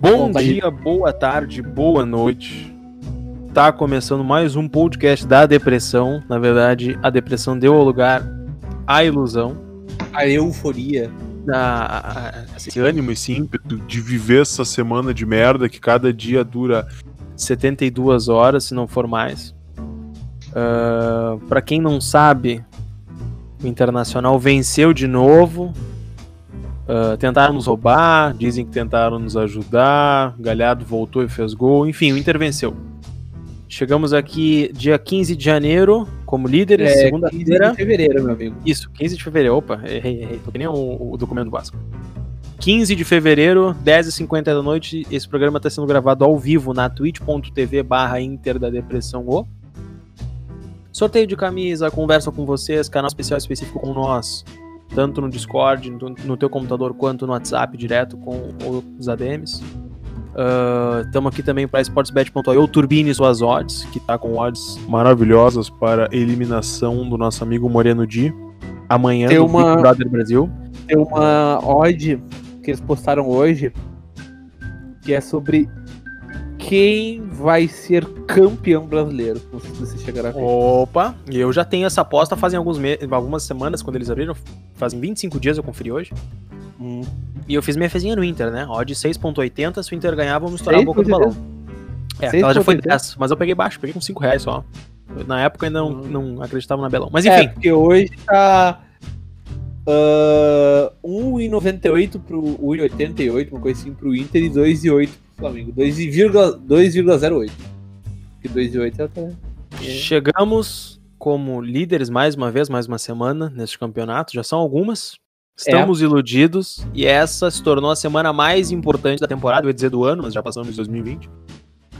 Bom dia, boa tarde, boa noite. Tá começando mais um podcast da depressão. Na verdade, a depressão deu lugar à ilusão. A euforia. A, esse ânimo, esse ímpeto de viver essa semana de merda que cada dia dura 72 horas, se não for mais. Uh, para quem não sabe, o Internacional venceu de novo. Uh, tentaram nos roubar, dizem que tentaram nos ajudar. Galhardo voltou e fez gol. Enfim, o Inter venceu. Chegamos aqui dia 15 de janeiro, como líderes, é, segunda-feira. 15 de fevereiro, meu amigo. Isso, 15 de fevereiro. Opa, errei, errei. Tô que nem o, o documento do Vasco. 15 de fevereiro, 10h50 da noite. Esse programa está sendo gravado ao vivo na twitch.tv barra Inter da Depressão O. Sorteio de camisa, conversa com vocês, canal especial específico com nós, tanto no Discord, no, no teu computador, quanto no WhatsApp, direto com os ADMs. Estamos uh, aqui também para sportsbet.io, turbine suas odds, que está com odds maravilhosas para eliminação do nosso amigo Moreno Di. Amanhã tem uma, Big Brother Brasil. Tem uma odd que eles postaram hoje, que é sobre quem vai ser campeão brasileiro. Não sei se você chegará a ver. Opa, eu já tenho essa aposta fazem alguns algumas semanas, quando eles abriram. Fazem 25 dias eu conferi hoje. Hum. E eu fiz minha fezinha no Inter, né? Odd 6.80, se o Inter ganhar, vamos estourar a boca do balão. É, ela já foi 10, mas eu peguei baixo, peguei com 5 reais só. Na época ainda não, hum. não acreditava na Belão. Mas é, enfim. É, porque hoje tá Uh, 1,98 pro 1,88, uma coisa assim pro Inter e 2,8 pro Flamengo. 2,08. Porque 2,8 é até. Chegamos como líderes mais uma vez, mais uma semana neste campeonato. Já são algumas. Estamos é. iludidos e essa se tornou a semana mais importante da temporada, eu ia dizer do ano, mas já passamos em 2020.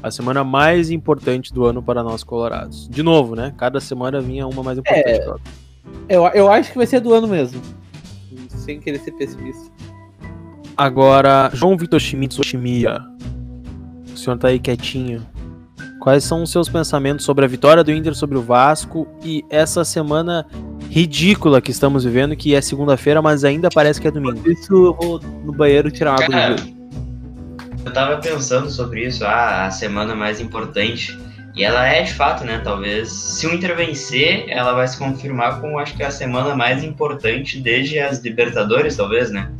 A semana mais importante do ano para nós colorados. De novo, né? Cada semana vinha uma mais importante é. que. Eu, eu acho que vai ser do ano mesmo. Sem querer ser pessimista. Agora, João Vitor Schmitz Oshimia. O senhor tá aí quietinho. Quais são os seus pensamentos sobre a vitória do Inter sobre o Vasco e essa semana ridícula que estamos vivendo, que é segunda-feira, mas ainda parece que é domingo? Isso eu vou no banheiro tirar água. Cara, eu tava pensando sobre isso, ah, a semana mais importante e ela é de fato, né? Talvez se o Inter vencer, ela vai se confirmar com acho que a semana mais importante desde as Libertadores, talvez, né?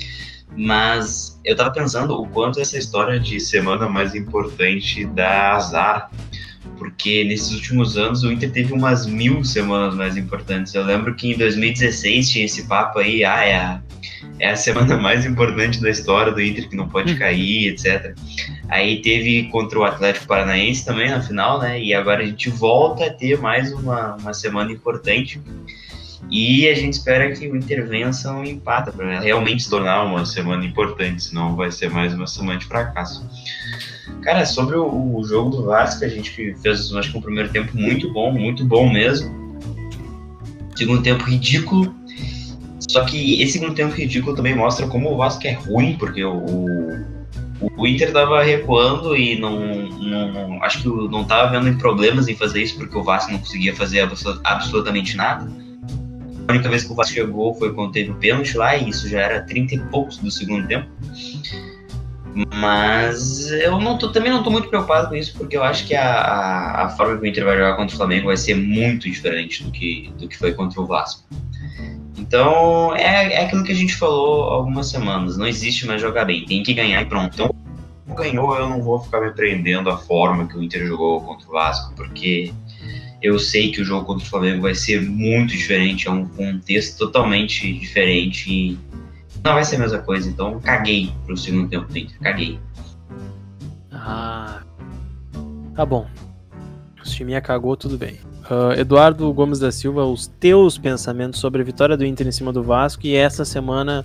Mas eu tava pensando o quanto essa história de semana mais importante dá azar. Porque nesses últimos anos o Inter teve umas mil semanas mais importantes. Eu lembro que em 2016 tinha esse papo aí, ah, é a é a semana mais importante da história do Inter que não pode uhum. cair, etc. Aí teve contra o Atlético Paranaense também na final, né? E agora a gente volta a ter mais uma, uma semana importante. E a gente espera que o Inter vença um empata para realmente se tornar uma semana importante, senão vai ser mais uma semana de fracasso. Cara, sobre o, o jogo do Vasco, a gente fez acho que um primeiro tempo muito bom, muito bom mesmo. Segundo tempo ridículo, só que esse segundo tempo ridículo também mostra como o Vasco é ruim, porque o, o Inter tava recuando e não, não, acho que não tava vendo problemas em fazer isso, porque o Vasco não conseguia fazer absolutamente nada. A única vez que o Vasco chegou foi quando teve o pênalti lá, e isso já era 30 e poucos do segundo tempo. Mas eu não tô, também não tô muito preocupado com isso, porque eu acho que a, a, forma que o Inter vai jogar contra o Flamengo vai ser muito diferente do que, do que foi contra o Vasco. Então, é, é aquilo que a gente falou algumas semanas. Não existe mais jogar bem, tem que ganhar e pronto. Então, ganhou, eu não vou ficar me prendendo a forma que o Inter jogou contra o Vasco, porque eu sei que o jogo contra o Flamengo vai ser muito diferente, é um contexto totalmente diferente e não vai ser a mesma coisa. Então, caguei pro segundo tempo do Inter, caguei. Ah, tá bom. O time cagou, tudo bem. Uh, Eduardo Gomes da Silva, os teus pensamentos sobre a vitória do Inter em cima do Vasco e essa semana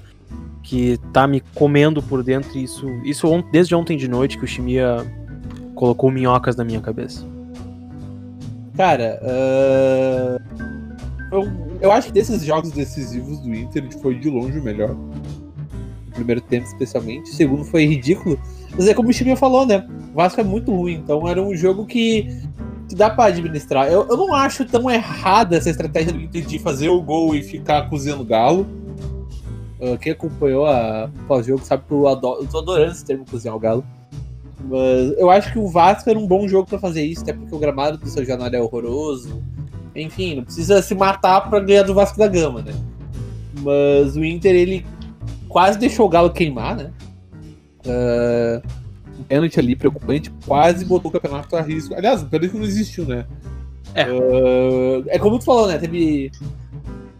que tá me comendo por dentro, isso, isso desde ontem de noite que o Chimia colocou minhocas na minha cabeça. Cara, uh, eu, eu acho que desses jogos decisivos do Inter foi de longe o melhor. No primeiro tempo, especialmente. O segundo foi ridículo. Mas é como o Chimia falou, né? O Vasco é muito ruim, então era um jogo que que dá para administrar. Eu, eu não acho tão errada essa estratégia do Inter de fazer o gol e ficar cozinhando galo. Uh, quem acompanhou a pós-jogo sabe que eu, adoro, eu tô adorando esse termo cozinhar o galo. Mas eu acho que o Vasco era um bom jogo pra fazer isso, até porque o gramado do São Januário é horroroso. Enfim, não precisa se matar pra ganhar do Vasco da Gama, né? Mas o Inter, ele quase deixou o Galo queimar, né? Uh, um pênalti ali preocupante, quase botou o campeonato a risco. Aliás, o pênalti não existiu, né? É. Uh, é como tu falou, né? Teve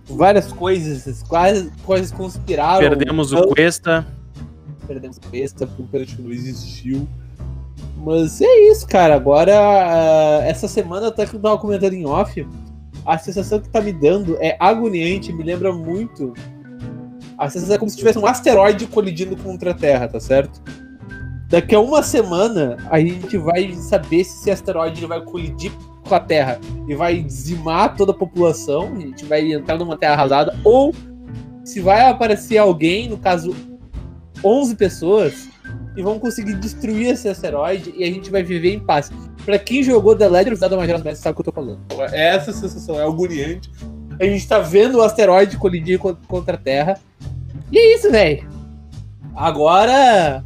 várias coisas, quase coisas conspiraram. Perdemos o Cuesta. Perdemos o Cuesta, porque o pênalti não existiu. Mas é isso, cara. Agora, uh, essa semana, até que eu tava comentando em off, a sensação que tá me dando é agoniante, me lembra muito. A sensação é como se tivesse um asteroide colidindo contra a Terra, tá certo? Daqui a uma semana, a gente vai saber se esse asteroide vai colidir com a Terra e vai dizimar toda a população, a gente vai entrar numa Terra arrasada, ou se vai aparecer alguém, no caso 11 pessoas, e vão conseguir destruir esse asteroide e a gente vai viver em paz. Pra quem jogou The Legend of Zelda Majora's Mask sabe o que eu tô falando. É essa sensação, é agoniante. A gente tá vendo o asteroide colidir contra a Terra. E é isso, velho. Agora.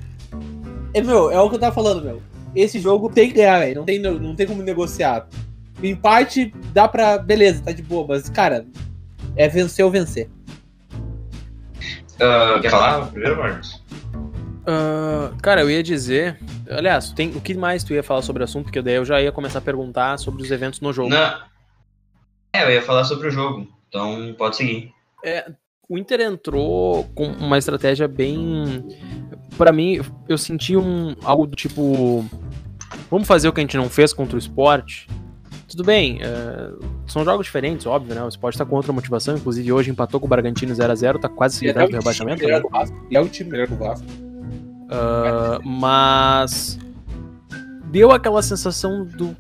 É, meu, é o que eu tava falando, meu. Esse jogo tem que ganhar, velho. Não tem, não tem como negociar. O empate dá pra. Beleza, tá de boa, mas, cara, é vencer ou vencer. Uh, quer falar primeiro, Marcos? Uh, cara, eu ia dizer. Aliás, tem, o que mais tu ia falar sobre o assunto? Porque daí eu já ia começar a perguntar sobre os eventos no jogo. Não. É, eu ia falar sobre o jogo. Então pode seguir. É, o Inter entrou com uma estratégia bem. para mim, eu senti um algo do tipo. Vamos fazer o que a gente não fez contra o esporte. Tudo bem, é, são jogos diferentes, óbvio, né? O esporte tá com outra motivação, inclusive hoje empatou com o Bragantino 0x0, tá quase se é livrando o do rebaixamento. né? melhor do Vasco. E é o time melhor do Vasco. Ah, mas deu aquela sensação do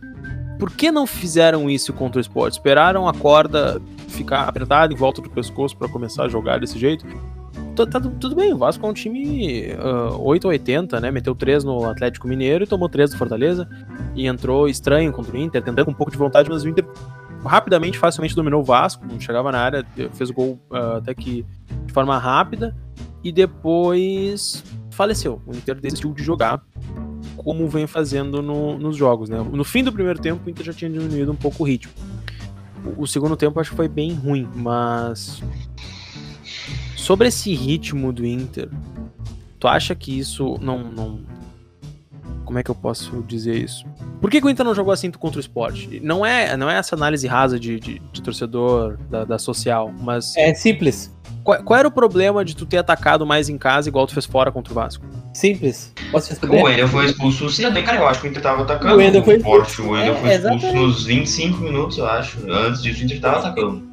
por que não fizeram isso contra o esporte? Esperaram a corda ficar apertada em volta do pescoço para começar a jogar desse jeito? Tá, tá tudo bem, o Vasco é um time uh, 8 ou 80, né? Meteu 3 no Atlético Mineiro e tomou 3 do Fortaleza. E entrou estranho contra o Inter, tentando com um pouco de vontade, mas o Inter rapidamente, facilmente dominou o Vasco, chegava na área, fez o gol uh, até que de forma rápida. E depois faleceu. O Inter desistiu de jogar como vem fazendo no- nos jogos, né? No fim do primeiro tempo, o Inter já tinha diminuído um pouco o ritmo. O, o segundo tempo acho que foi bem ruim, mas sobre esse ritmo do Inter, tu acha que isso não, não como é que eu posso dizer isso? Por que, que o Inter não jogou assim contra o esporte? Não é, não é essa análise rasa de, de, de torcedor da, da social, mas É simples. qual, qual era o problema de tu ter atacado mais em casa igual tu fez fora contra o Vasco? Simples. Posso O responder? Wendel foi expulso, bem, cara, eu acho que o Inter tava atacando. O Wendel foi forte. expulso. O Wendel É, foi expulso nos 25 minutos, eu acho. Antes disso, o Inter tava atacando.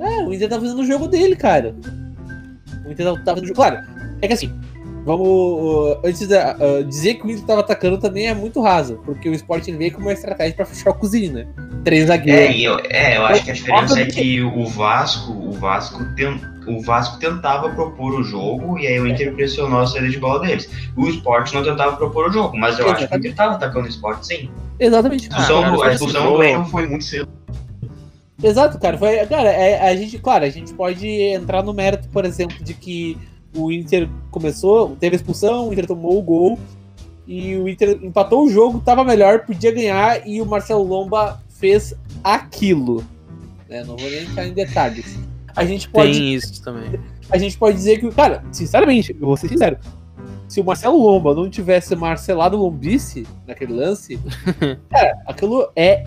É, o Inter tá fazendo o jogo dele, cara. O Inter tá fazendo o jogo. Claro, é que assim, vamos. uh, antes de uh, dizer que o Inter tava atacando também é muito raso, porque o Sport veio com uma estratégia pra fechar o cozinho, né? Três É, zagueiros. e eu, é, eu acho que a diferença é que o Vasco, o Vasco, ten- o Vasco tentava propor o jogo e aí o Inter pressionou a saída de bola deles. O Sport não tentava propor o jogo, mas eu acho que o Inter tava atacando o Sport, sim. Exatamente. A expulsão, cara, a expulsão do Wendel foi muito cedo. Exato, cara. Foi, cara, é, a gente, claro, a gente pode entrar no mérito, por exemplo, de que o Inter começou, teve a expulsão, o Inter tomou o gol e o Inter empatou o jogo, tava melhor, podia ganhar e o Marcelo Lomba fez aquilo. né? Não vou nem entrar em detalhes. A gente pode Tem isso também. a gente pode dizer que, cara, sinceramente, eu vou ser sincero. Se o Marcelo Lomba não tivesse marcelado o Lombice naquele lance, cara, aquilo é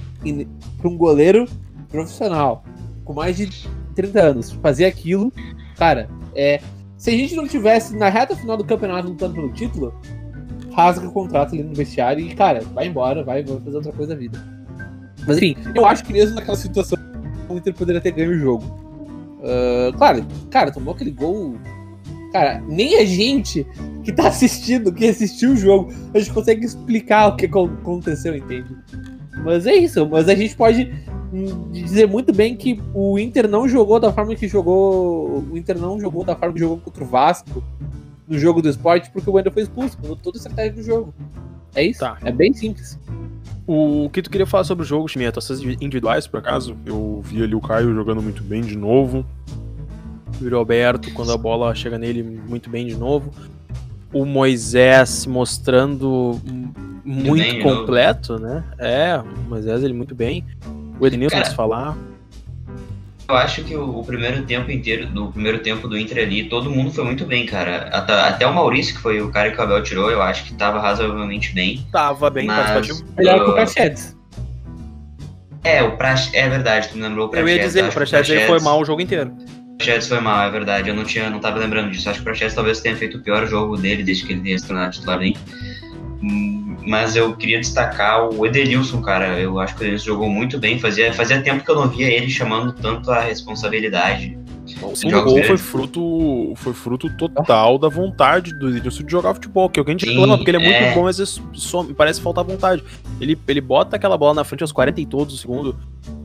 para um goleiro profissional, com mais de 30 anos, fazer aquilo, cara, é. Se a gente não tivesse na reta final do campeonato lutando pelo título, rasga o contrato ali no vestiário e, cara, vai embora, vai, vai fazer outra coisa da vida. Mas enfim, eu acho que mesmo naquela situação, o Inter poderia ter ganho o jogo. Ah, claro, cara, tomou aquele gol. Cara, nem a gente que tá assistindo, que assistiu o jogo, a gente consegue explicar o que acon- aconteceu, entende? Mas é isso, mas a gente pode dizer muito bem que o Inter não jogou da forma que jogou. O Inter não jogou da forma que jogou contra o Vasco no jogo do esporte, porque o Wendel foi expulso, mudou toda a estratégia do jogo. É isso? Tá. É bem simples. O que tu queria falar sobre o jogo, Chimia? Tuas individuais, por acaso? Eu vi ali o Caio jogando muito bem de novo. O Yuri Alberto, quando a bola chega nele, muito bem de novo. o Moisés mostrando muito bem, completo, né? É, o Moisés ele muito bem. O vai se falar. Eu acho que o, o primeiro tempo inteiro, do primeiro tempo do Inter ali, todo mundo foi muito bem, cara. Até, até o Maurício, que foi o cara que o Abel tirou, eu acho que tava razoavelmente bem. Tava bem Mas- participativo. Melhor que o Prachedes. É, o Prax, é verdade, tu me lembrou o Eu Praxedes. ia dizer, o ele foi mal o jogo inteiro. O Praxedes foi mal, é verdade. Eu não, tinha, não tava lembrando disso. Acho que o Praxedes talvez tenha feito o pior jogo dele desde que ele tenha se tornado titular bem. Mas eu queria destacar o Edenilson, cara. Eu acho que o Edenilson jogou muito bem. Fazia, fazia tempo que eu não via ele chamando tanto a responsabilidade. O segundo gol foi fruto, foi fruto total da vontade do Edilson de jogar futebol, que é o que a gente reclama, porque ele é muito é. bom, mas só parece faltar vontade. Ele, ele bota aquela bola na frente aos 40 e todos do segundo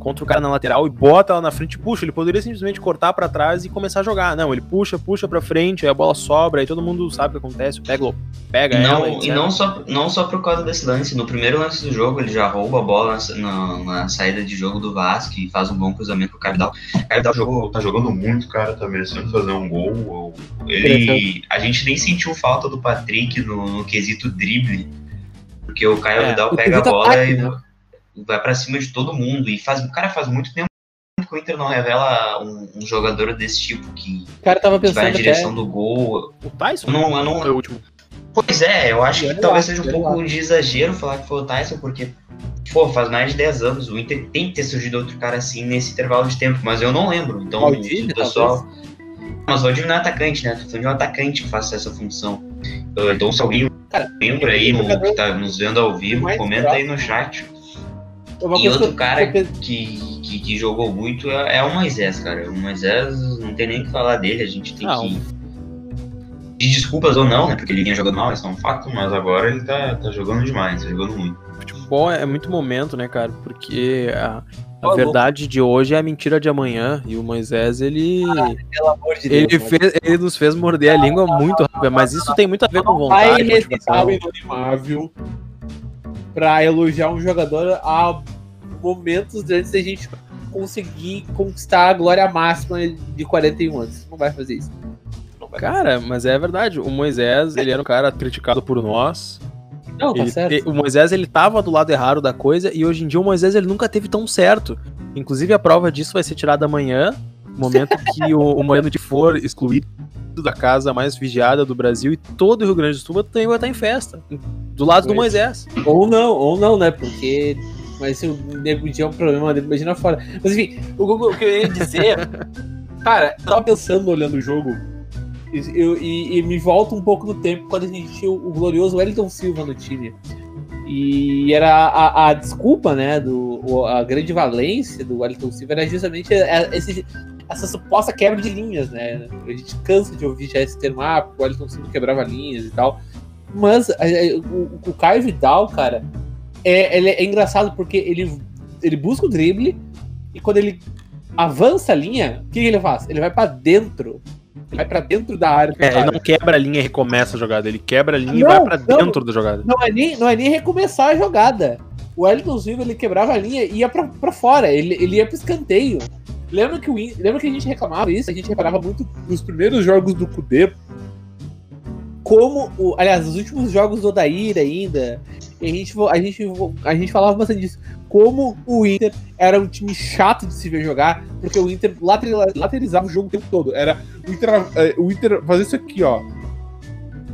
contra o cara na lateral e bota ela na frente e puxa. Ele poderia simplesmente cortar pra trás e começar a jogar. Não, ele puxa, puxa pra frente, aí a bola sobra, aí todo mundo sabe o que acontece. Pega, pega ela. não, etc. e não só, não só por causa desse lance. No primeiro lance do jogo, ele já rouba a bola na, na- saída de jogo do Vasco e faz um bom cruzamento pro Cavidal. O Cavidal jogou, tá jogando muito, cara, tá merecendo fazer um gol. Ele, a gente nem sentiu falta do Patrick no, no quesito drible, porque o Caio É, Vidal pega a bola ataque, e né? Vai pra cima de todo mundo. E faz, o cara faz muito tempo que o Inter não revela um, um jogador desse tipo que, O cara tava que vai pensando na direção até... do gol. O Tyson? Não, eu não, Foi o último. Pois é, eu acho que Olha talvez lá, seja um pouco lá. de exagero falar que foi o Tyson, porque, pô, faz mais de 10 anos, o Inter tem que ter surgido outro cara assim nesse intervalo de tempo, mas eu não lembro. Então, Maldini, o pessoal. Mas o Valdívia não é atacante, né? Tô falando de um atacante que faça essa função. Uh, Então, se alguém Cara, lembra aí, no, jogador que tá nos vendo ao vivo, comenta aí no chat. Uma E coisa que outro eu- cara que que, que, que jogou muito é, é o Moisés, cara. O Moisés, não tem nem o que falar dele, a gente tem Não. que. De desculpas ou não, né? Porque ele vinha jogando mal, isso é um fato, mas agora ele tá, tá jogando demais, tá jogando muito. Futebol é muito momento, né, cara? Porque a, a Ô, verdade de hoje é a mentira de amanhã. E o Moisés, ele. Pelo amor de ele, Deus. fez, ele nos fez morder a língua muito rápido. Mas isso tem muito a ver com vai vontade. recitar motivação. o inanimável pra elogiar um jogador a momentos antes da gente conseguir conquistar a glória máxima de 41 anos. Não vai fazer isso. Vai. Cara, mas é verdade. O Moisés, ele era um cara criticado por nós. Não, tá Ele certo. o Moisés, ele tava do lado errado da coisa. E hoje em dia o Moisés, ele nunca teve tão certo. Inclusive, a prova disso vai ser tirada amanhã. Momento que o, o Moeno de For excluído da casa mais vigiada do Brasil e todo o Rio Grande do Sul também vai estar em festa. Do lado do Pois. Moisés. Ou não, ou não, né? Porque. Mas se o nego tinha um problema imagina fora. Mas enfim, o, o- o que eu ia dizer. cara, eu tava pensando olhando o jogo. E, eu- e- e me volta um pouco no tempo quando a gente tinha o, o glorioso Wellington Silva no time. E era a, a desculpa, né? Do, a grande valência do Wellington Silva era justamente a- esse- essa suposta quebra de linhas, né? A gente cansa de ouvir já esse termo, ah, o Wellington Silva quebrava linhas e tal. Mas o, o Caio Vidal, cara, é, ele é engraçado porque ele, ele busca o drible e quando ele avança a linha, o que, ele faz? Ele vai pra dentro. Ele vai pra dentro da área. É, ele não quebra a linha e recomeça a jogada. Ele quebra a linha e Não, vai pra não. dentro da jogada. Não é nem, não é nem recomeçar a jogada. O Wellington Silva ele quebrava a linha e ia pra, pra fora. Ele, ele ia pro escanteio. Lembra que, o, lembra que a gente reclamava isso? A gente reparava muito nos primeiros jogos do Kudê. Como, o, aliás, os últimos jogos do Odair ainda. A gente, a, gente, a gente falava bastante disso. Como o Inter era um time chato de se ver jogar, porque o Inter lateral- lateralizava o jogo o tempo todo. Era o Inter, eh, o Inter fazer isso aqui, ó.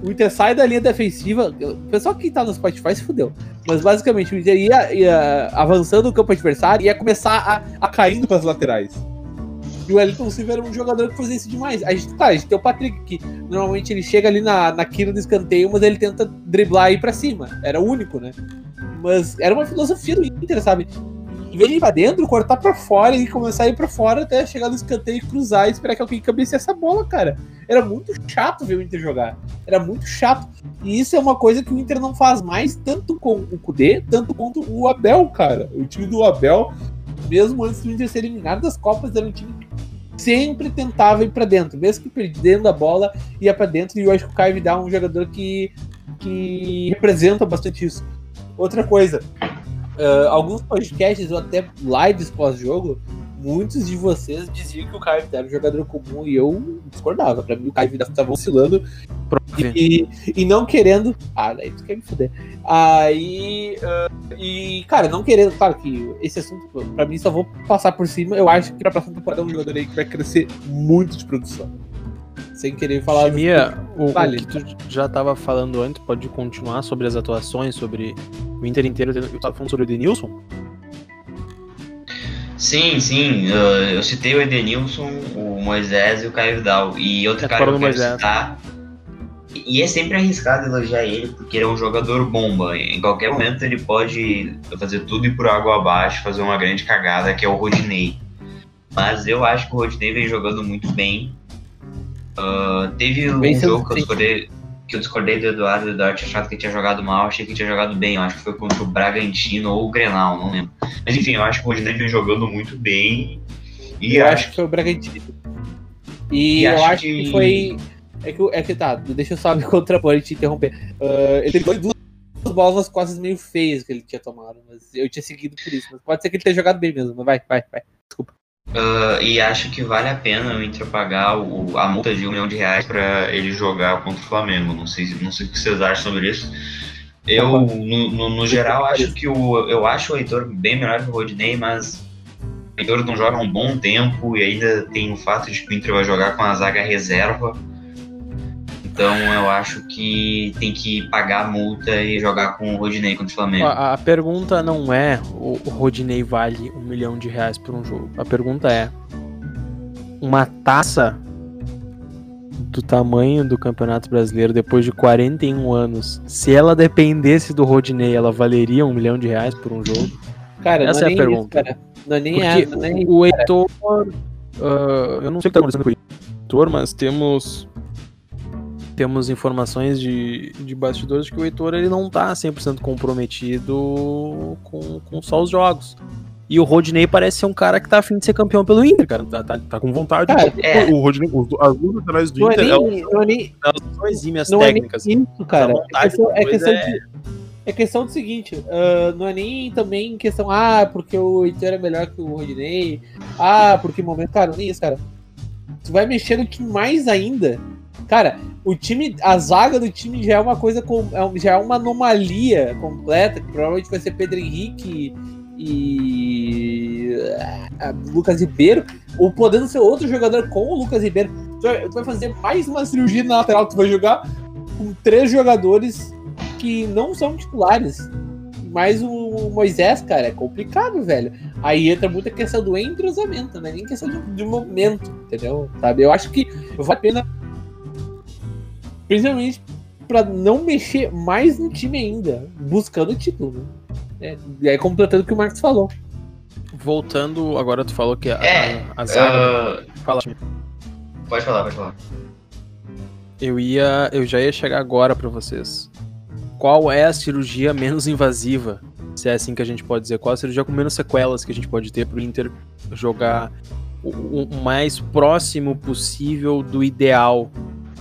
O Inter sai da linha defensiva. O pessoal que tá no Spotify se fudeu. Mas basicamente o Inter ia, ia avançando o campo adversário e ia começar a, a caindo pras laterais. E o Wellington Silva era um jogador que fazia isso demais. A gente, tá, a gente tem o Patrick, que normalmente ele chega ali na, na quina do escanteio, mas ele tenta driblar e ir pra cima. Era o único, né? Mas era uma filosofia do Inter, sabe? Em vez de ir pra dentro, cortar pra fora e começar a ir pra fora até chegar no escanteio e cruzar e esperar que alguém cabeceie essa bola, cara. Era muito chato ver o Inter jogar. Era muito chato. E isso é uma coisa que o Inter não faz mais, tanto com o Kudê, tanto quanto o Abel, cara. O time do Abel, mesmo antes do Inter ser eliminado das Copas, era um time sempre tentava ir pra dentro. Mesmo que perdendo a bola, ia pra dentro. E eu acho que o Caio Vidal é um jogador que, que representa bastante isso. Outra coisa, ah, alguns podcasts ou até lives pós-jogo, muitos de vocês diziam que o Caio Vidal era um jogador comum e eu discordava. Pra mim, o Caio Vidal estava oscilando e, e não querendo. Ah, daí tu quer me fuder. Aí. Uh, e, cara, não querendo. Claro que esse assunto, pra mim, só vou passar por cima. Eu acho que pra próxima temporada é um jogador aí que vai crescer muito de produção. Sem querer falar. Chimia, o, vale. o que tu já estava falando antes, pode continuar sobre as atuações, sobre o Inter inteiro. Eu tava falando sobre o Denilson? Sim, sim. Eu, eu citei o Edenilson, o Moisés e o Caio Vidal. E outro é cara que eu quero citar. E é sempre arriscado elogiar ele, porque ele é um jogador bomba. Em qualquer momento ele pode fazer tudo e por água abaixo, fazer uma grande cagada, que é o Rodinei. Mas eu acho que o Rodinei vem jogando muito bem. Uh, teve um bem jogo que eu, discordei, que eu discordei do Eduardo, o Eduardo tinha achado que tinha jogado mal, achei que tinha jogado bem. Eu acho que foi contra o Bragantino ou o Grenal, não lembro. Mas enfim, eu acho que o Rodinei vem jogando muito bem. E eu acho que foi o Bragantino. E, e eu acho que... que foi. É que, é que tá, deixa eu só me contrapor e te interromper. Uh, ele teve duas bolas quase meio feias que ele tinha tomado, mas eu tinha seguido por isso. Mas pode ser que ele tenha jogado bem mesmo, mas vai, vai, vai. Desculpa. Uh, e acho que vale a pena o Inter pagar o, a multa de um milhão de reais para ele jogar contra o Flamengo. Não sei, não sei o que vocês acham sobre isso. Eu, no, no, no geral, acho que o, eu acho o Heitor bem melhor que o Rodinei, mas o Heitor não joga há um bom tempo e ainda tem o fato de que o Inter vai jogar com a zaga reserva. Então eu acho que tem que pagar a multa e jogar com o Rodinei contra o Flamengo. A, a pergunta não é o, o Rodinei vale um milhão de reais por um jogo. A pergunta é uma taça do tamanho do Campeonato Brasileiro depois de 41 anos, se ela dependesse do Rodinei, ela valeria um milhão de reais por um jogo? Cara, Essa é, é a pergunta. Isso, não é nem Porque essa, nem o Heitor. Uh, eu não sei o que está acontecendo com o Heitor, mas temos temos informações de, de bastidores de que o Heitor ele não tá 100% comprometido com, com só os jogos. E o Rodney parece ser um cara que tá afim de ser campeão pelo Inter, cara. Tá, tá, tá com vontade. Cara, é. O Rodney, as duas laterais do não é Inter é nem, não é nem, elas são exímias não técnicas. É nem isso, cara. É questão, é questão é... de. É questão do seguinte, uh, não é nem também questão, ah, porque o Heitor é melhor que o Rodney, ah, porque momento, cara, nem isso, cara. Tu vai mexer no que mais ainda Cara, o time, a zaga do time já é uma coisa, é já é uma anomalia completa, que provavelmente vai ser Pedro Henrique e uh, Lucas Ribeiro, ou podendo ser outro jogador com o Lucas Ribeiro. Tu vai fazer mais uma cirurgia na lateral, tu vai jogar com três jogadores que não são titulares. Mas o Moisés, cara, é complicado, velho. Aí entra muita questão do entrosamento, né? Nem questão de, de momento, entendeu? Sabe? Eu acho que vale a pena Principalmente para não mexer mais no time ainda, buscando o título. Né? É, e aí completando o que o Marcos falou. Voltando, agora tu falou que a, é, a, a zaga. Uh... Fala. Pode falar, pode falar. Eu ia. Eu já ia chegar agora para vocês. Qual é a cirurgia menos invasiva? Se é assim que a gente pode dizer. Qual a cirurgia com menos sequelas que a gente pode ter pro Inter jogar o, o mais próximo possível do ideal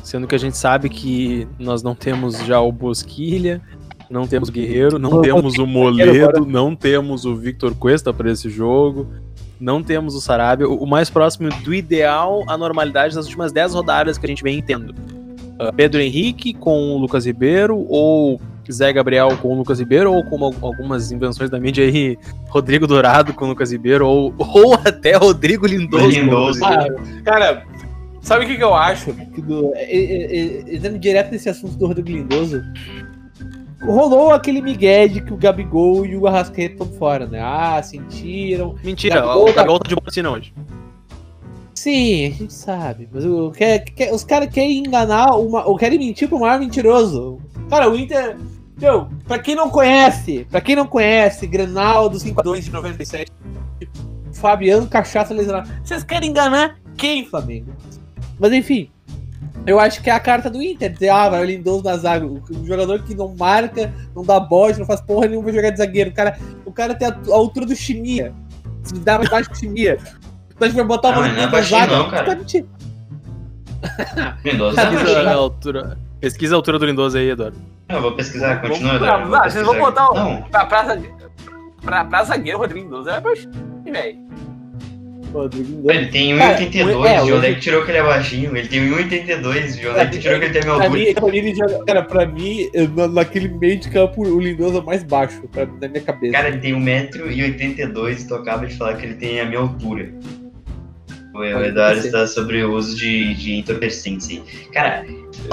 Sendo que a gente sabe que nós não temos já o Bosquilha, não temos o Guerreiro, não temos o Moledo, não temos o Victor Cuesta para esse jogo, não temos o Sarabia. O mais próximo do ideal à normalidade das últimas 10 rodadas que a gente vem tendo. Uh, Pedro Henrique com o Lucas Ribeiro, ou Zé Gabriel com o Lucas Ribeiro, ou como algumas invenções da mídia aí, Rodrigo Dourado com o Lucas Ribeiro, ou, ou até Rodrigo Lindoso. Lindoso. Ah, cara, Sabe o que, que eu acho? Do, entrando direto nesse assunto do Rodrigo Lindoso, rolou aquele migué de que o Gabigol e o Arrascaeta estão fora, né? Ah, sentiram. Mentira, Gabigol o Gabigol tá de boa hoje. Sim, a gente sabe. Mas o, que, que, os caras querem enganar, uma, ou querem mentir pro maior mentiroso. Cara, o Inter. Meu, pra quem não conhece, pra quem não conhece, Grenal do 5x2 de 97, Fabiano Cachaça lesionado. Vocês querem enganar quem, Flamengo? Mas enfim, eu acho que é a carta do Inter. Dizer, ah, vai o Lindoso na zaga. O jogador que não marca, não dá bote, não faz porra nenhuma jogar de zagueiro. O cara, o cara tem a, a altura do Chimia. Se dá mais baixo que o Chimia. Então a gente vai botar o Lindoso na zaga. Não, cara. Tá mentindo. Lindoso pesquisa a altura. Pesquisa a altura do Lindoso aí, Eduardo. Eu vou pesquisar, continua, Eduardo. Vocês vão botar o. Pra, pra, pra, pra zagueiro, o Rodrigo Lindoso é baixinho, velho. Rodrigo Ele tem 1,82, é, é que tirou que ele é baixinho? Ele tem 1,82, de onde é que tirou que ele tem minha altura? Pra mim, joga, cara, pra mim, naquele meio de campo, o Lindoso é mais baixo, pra, na minha cabeça. Cara, ele tem 1,82m e tu acaba de falar que ele tem a minha altura. O Eduardo está sobre o uso de, de entorpecentes. Cara,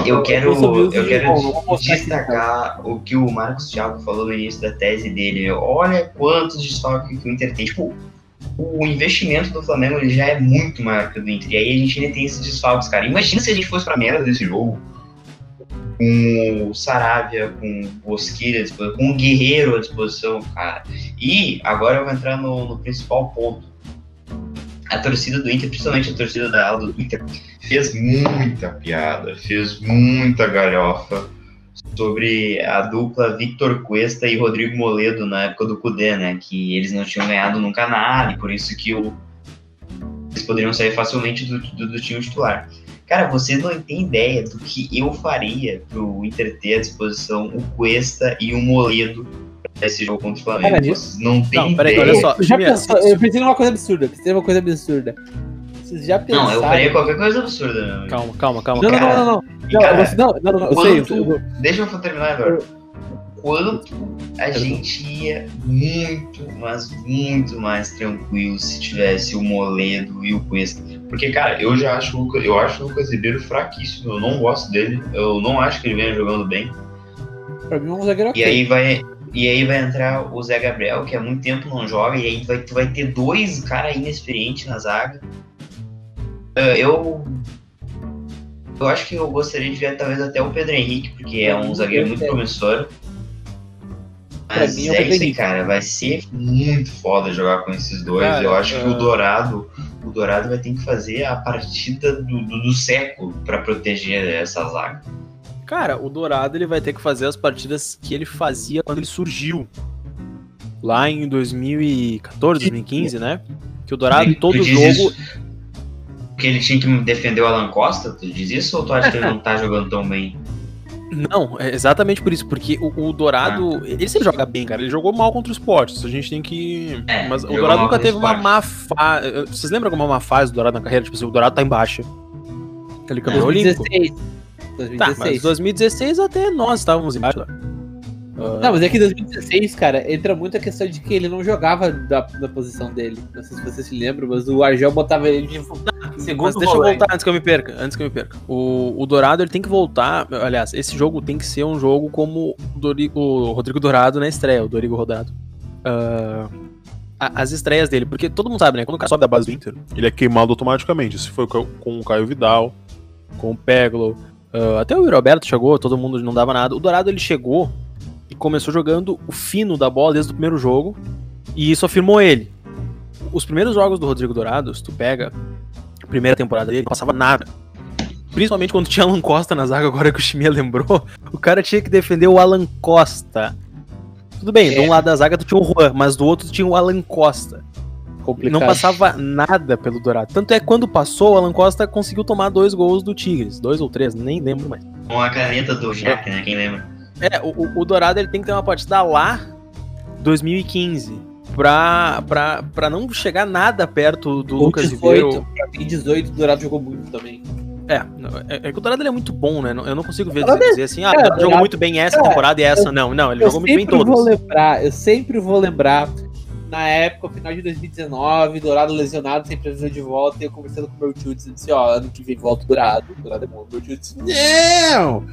eu quero, eu quero destacar o que o Marcos Thiago falou no início da tese dele. Olha quantos desfalques que o Inter tem. Tipo, o investimento do Flamengo ele já é muito maior que o do Inter. E aí a gente ainda tem esses desfalques, cara. Imagina se a gente fosse pra merda desse jogo com o Saravia, com o Bosquilha, com o Guerreiro à disposição, cara. E agora eu vou entrar no, no principal ponto a torcida do Inter, principalmente a torcida da ala do Inter, fez muita piada, fez muita galhofa sobre a dupla Victor Cuesta e Rodrigo Moledo na época do Cudê, né? Que eles não tinham ganhado nunca nada e por isso que o... eles poderiam sair facilmente do, do, do time titular. Cara, vocês não têm ideia do que eu faria pro Inter ter à disposição o Cuesta e o Moledo esse jogo contra o Flamengo. Cara, não tem não, peraí, olha só. Já pensou, eu pensei numa coisa absurda. Pensei numa coisa absurda. Vocês já pensaram... Não, eu faria qualquer coisa absurda. Meu. Calma, calma, calma. Não, cara, não, não, não. Cara, não, não, não, não, eu sei. Eu... Deixa eu terminar agora. Quanto a gente ia muito, mas muito mais tranquilo se tivesse o Moledo e o Cuesta. Porque, cara, eu já acho, eu acho o Lucas Ribeiro fraquíssimo. Eu não gosto dele. Eu não acho que ele venha jogando bem. Pra mim é um zagueiro E aí vai, e aí vai entrar o Zé Gabriel, que há muito tempo não joga, e aí vai, tu vai ter dois caras inexperientes na zaga. Uh, eu. Eu acho que eu gostaria de ver talvez até o Pedro Henrique, porque é um zagueiro muito promissor. Mas é, é isso aí, cara. Vai ser muito foda jogar com esses dois. Cara, eu acho uh... que o ah. Dourado. O Dourado vai ter que fazer a partida do, do, do século para proteger essa zaga. Cara, o Dourado ele vai ter que fazer as partidas que ele fazia quando ele surgiu. Lá em 2014, 2015, né? Que o Dourado, todo jogo. Que ele tinha que defender o Alan Costa? Tu diz isso ou tu acha que ele não tá jogando tão bem? Não, é exatamente por isso, porque o, o Dourado, ah. ele sempre joga bem, cara. Ele jogou mal contra os esportes. A gente tem que. É, Mas o Dourado nunca teve uma má fase. Vocês lembram alguma má fase do Dourado na carreira? Tipo assim, o Dourado tá em baixa. Aquele campeão olímpico. 2016. Tá, mas 2016 até nós estávamos embaixo lá. Não, mas é que 2016, cara, entra muito a questão de que ele não jogava da, da posição dele. Não sei se você se lembra, mas o Argel botava ele de segundo Mas deixa eu voltar antes que eu me perca. Antes que eu me perca. O, o Dourado ele tem que voltar. Aliás, esse jogo tem que ser um jogo como o, Dorigo, o Rodrigo Dourado na estreia, o Dorigo Rodado. Uh, as estreias dele, porque todo mundo sabe, né? Quando o cara sobe da base do Inter, ele é queimado automaticamente. Se foi com o Caio Vidal, com o Peglo, Uh, até o Roberto chegou, todo mundo não dava nada. O Dourado ele chegou começou jogando o fino da bola desde o primeiro jogo. E isso afirmou ele. Os primeiros jogos do Rodrigo Dourado, se tu pega a primeira temporada dele, não passava nada. Principalmente quando tinha Alan Costa na zaga, agora que o Chimia lembrou, o cara tinha que defender o Alan Costa. Tudo bem, é. de um lado da zaga tu tinha o Juan, mas do outro tu tinha o Alan Costa. Complicado. Não passava nada pelo Dourado. Tanto é que quando passou, o Alan Costa conseguiu tomar dois gols do Tigres. Dois ou três, nem lembro mais. Com a caneta do Jack, né? Quem lembra? É, o, o Dourado ele tem que ter uma partida lá 2015. Pra, pra, pra não chegar nada perto do Ou Lucas 18, Ribeiro. Pra mim, 18, o Dourado jogou muito também. É, é, é, que o Dourado ele é muito bom, né? Eu não consigo ver dizer assim, ah, ele jogou muito bem essa temporada e essa. Não, não, ele jogou muito bem todas. Vou lembrar, eu sempre vou lembrar na época, final de 2019, Dourado lesionado, sem previsão de volta, e eu conversando com o meu tio, dizendo assim, ó, ano que vem volta o Dourado. O Dourado é bom. Meu tio disse, não!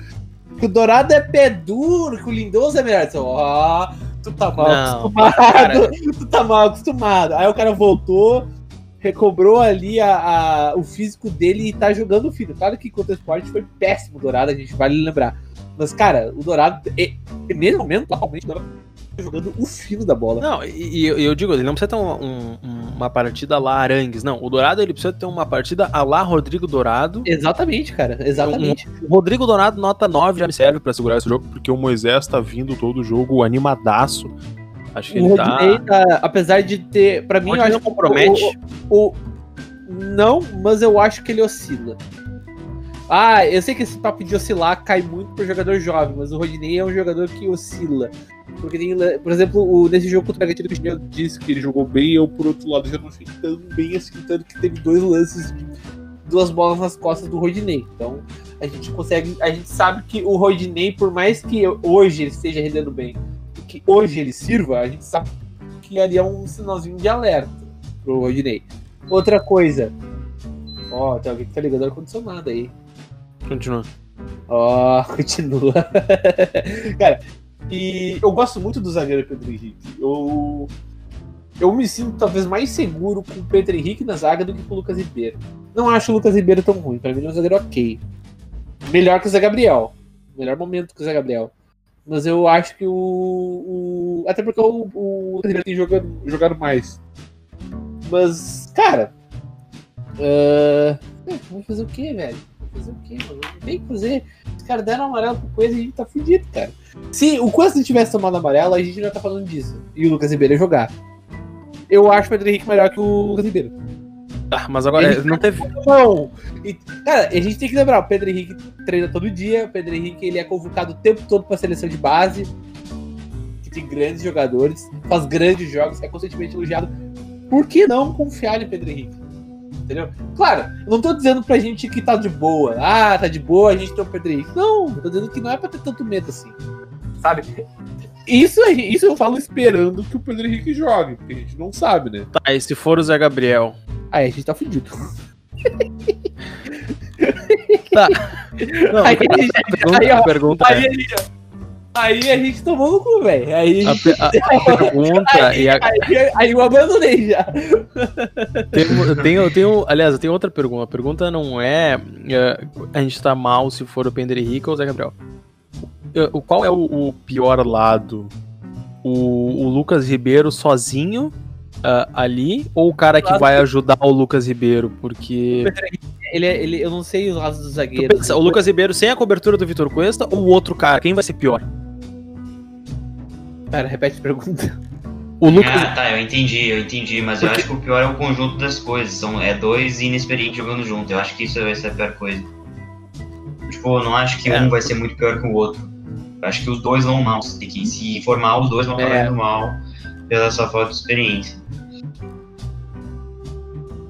Que o Dourado é pé duro, que o Lindoso é melhor. Ó, oh, tu tá mal não, acostumado. Cara. Tu tá mal acostumado. Aí o cara voltou, recobrou ali a, a, o físico dele e tá jogando o filho. Claro que contra o esporte foi péssimo o Dourado, a gente vale lembrar. Mas, cara, o Dourado, é, nesse momento, atualmente, o Dourado jogando o fino da bola. Não, e, e eu digo, ele não precisa ter um, um, uma partida lá Arangues, não. O Dourado ele precisa ter uma partida a lá Rodrigo Dourado. Exatamente, cara, exatamente. Um, Rodrigo Dourado, nota 9, já me serve para segurar esse jogo, porque o Moisés tá vindo todo o jogo animadaço. Acho que o ele tá... tá... Apesar de ter. Pra mim, eu acho não compromete. O, o, o, não, mas eu acho que ele oscila. Ah, eu sei que esse papo de oscilar cai muito pro jogador jovem, mas o Rodinei é um jogador que oscila. Porque tem, por exemplo, o, nesse jogo contra o Bragantino, que disse que ele jogou bem, eu por outro lado já não achei tão bem assim, tanto que teve dois lances duas bolas nas costas do Rodinei. Então, a gente consegue, a gente sabe que o Rodinei, por mais que hoje ele esteja rendendo bem, que hoje ele sirva, a gente sabe que ali é um sinalzinho de alerta pro Rodinei. Outra coisa, ó, tem alguém que tá ligando ar-condicionado aí. Continua. Ó, oh, continua. Cara, e eu gosto muito do zagueiro Pedro Henrique. Eu, eu me sinto talvez mais seguro com o Pedro Henrique na zaga do que com o Lucas Ribeiro. Não acho o Lucas Ribeiro tão ruim. Pra mim, ele é um zagueiro ok. Melhor que o Zé Gabriel. Melhor momento que o Zé Gabriel. Mas eu acho que o. o até porque o, o Lucas Ribeiro tem jogado, jogado mais. Mas, cara. Uh, fazer o quê, velho? Fazer o quê, mano? Tem que fazer. Os caras deram amarelo pro Coisa e a gente tá fudido, cara. Se o Coisa tivesse tomado amarelo, a gente não tá falando disso. E o Lucas Ribeiro ia jogar. Eu acho o Pedro Henrique melhor que o Lucas Ribeiro. Ah, mas agora ele não teve. Não! E, cara, a gente tem que lembrar, o Pedro Henrique treina todo dia, o Pedro Henrique ele é convocado o tempo todo pra seleção de base, que tem grandes jogadores, faz grandes jogos, é constantemente elogiado. Por que não confiar em Pedro Henrique? Entendeu? Claro, eu não tô dizendo pra gente que tá de boa. Ah, tá de boa, a gente tem o Pedro Henrique. Não, eu tô dizendo que não é pra ter tanto medo assim. Sabe? Isso, isso eu falo esperando que o Pedro Henrique jogue, porque a gente não sabe, né? Tá, e se for o Zé Gabriel? Aí a gente tá fudido. tá. Não, aí, pergunta, aí, ó, pergunta aí, é. aí, Aí a gente tomou no cu, velho. Aí a, gente... a, a pergunta aí, e a... aí, aí, eu abandonei já. Tem, tenho, tenho, aliás, eu tenho outra pergunta. A pergunta não é, é a gente tá mal se for o Pedro Henrique ou o Zé Gabriel. O, qual é o, o pior lado? O, o, Lucas Ribeiro sozinho uh, ali ou o cara que vai ajudar o Lucas Ribeiro? Porque. Ele, é, ele, eu não sei os lados dos zagueiros. Pensa, o Lucas Ribeiro sem a cobertura do Vitor Cuesta ou o outro cara? Quem vai ser pior? Pera, repete a pergunta. O Lucas... Ah, tá, eu entendi, eu entendi, mas Porque... eu acho que o pior é o conjunto das coisas. São, é dois inexperientes jogando junto. Eu acho que isso vai ser a pior coisa. Tipo, eu não acho que é. um vai ser muito pior que o outro. Eu acho que os dois vão mal. Que, se for mal, os dois vão é. mal pela sua falta de experiência.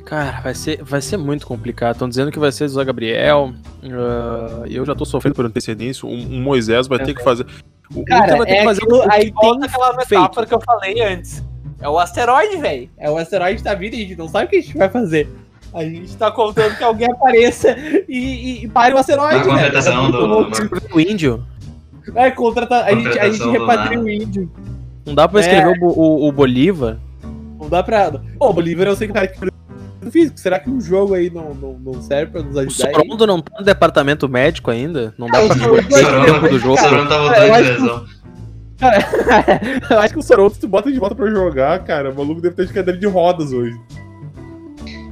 Cara, vai ser, vai ser muito complicado. Estão dizendo que vai ser Zé Gabriel. Uh, eu já tô sofrendo por antecedência. O, o Moisés vai é, ter que fazer. O Cara, vai ter é que fazer aquilo, aí volta aquela metáfora feito. que eu falei antes. É o asteroide, velho. É o asteroide da vida e a gente não sabe o que a gente vai fazer. A gente tá contando que alguém apareça e, e, e pare o asteroide, velho. contratação do, do, índio. É, contrata... a, gente, a gente repatria o índio. Não dá pra escrever é. o, o, o Bolívar? Não dá pra. Pô, o Bolívar eu sei que o cara que físico. Será que um jogo aí não, não, não serve pra nos ajudar? O Sorondo não tá no departamento médico ainda? Não dá é, pra ver o tempo do jogo? O Sorondo tá voltando de lesão. Cara, eu acho que o Sorondo, se tu bota de volta pra jogar, cara, o maluco deve ter de cadeira de rodas hoje.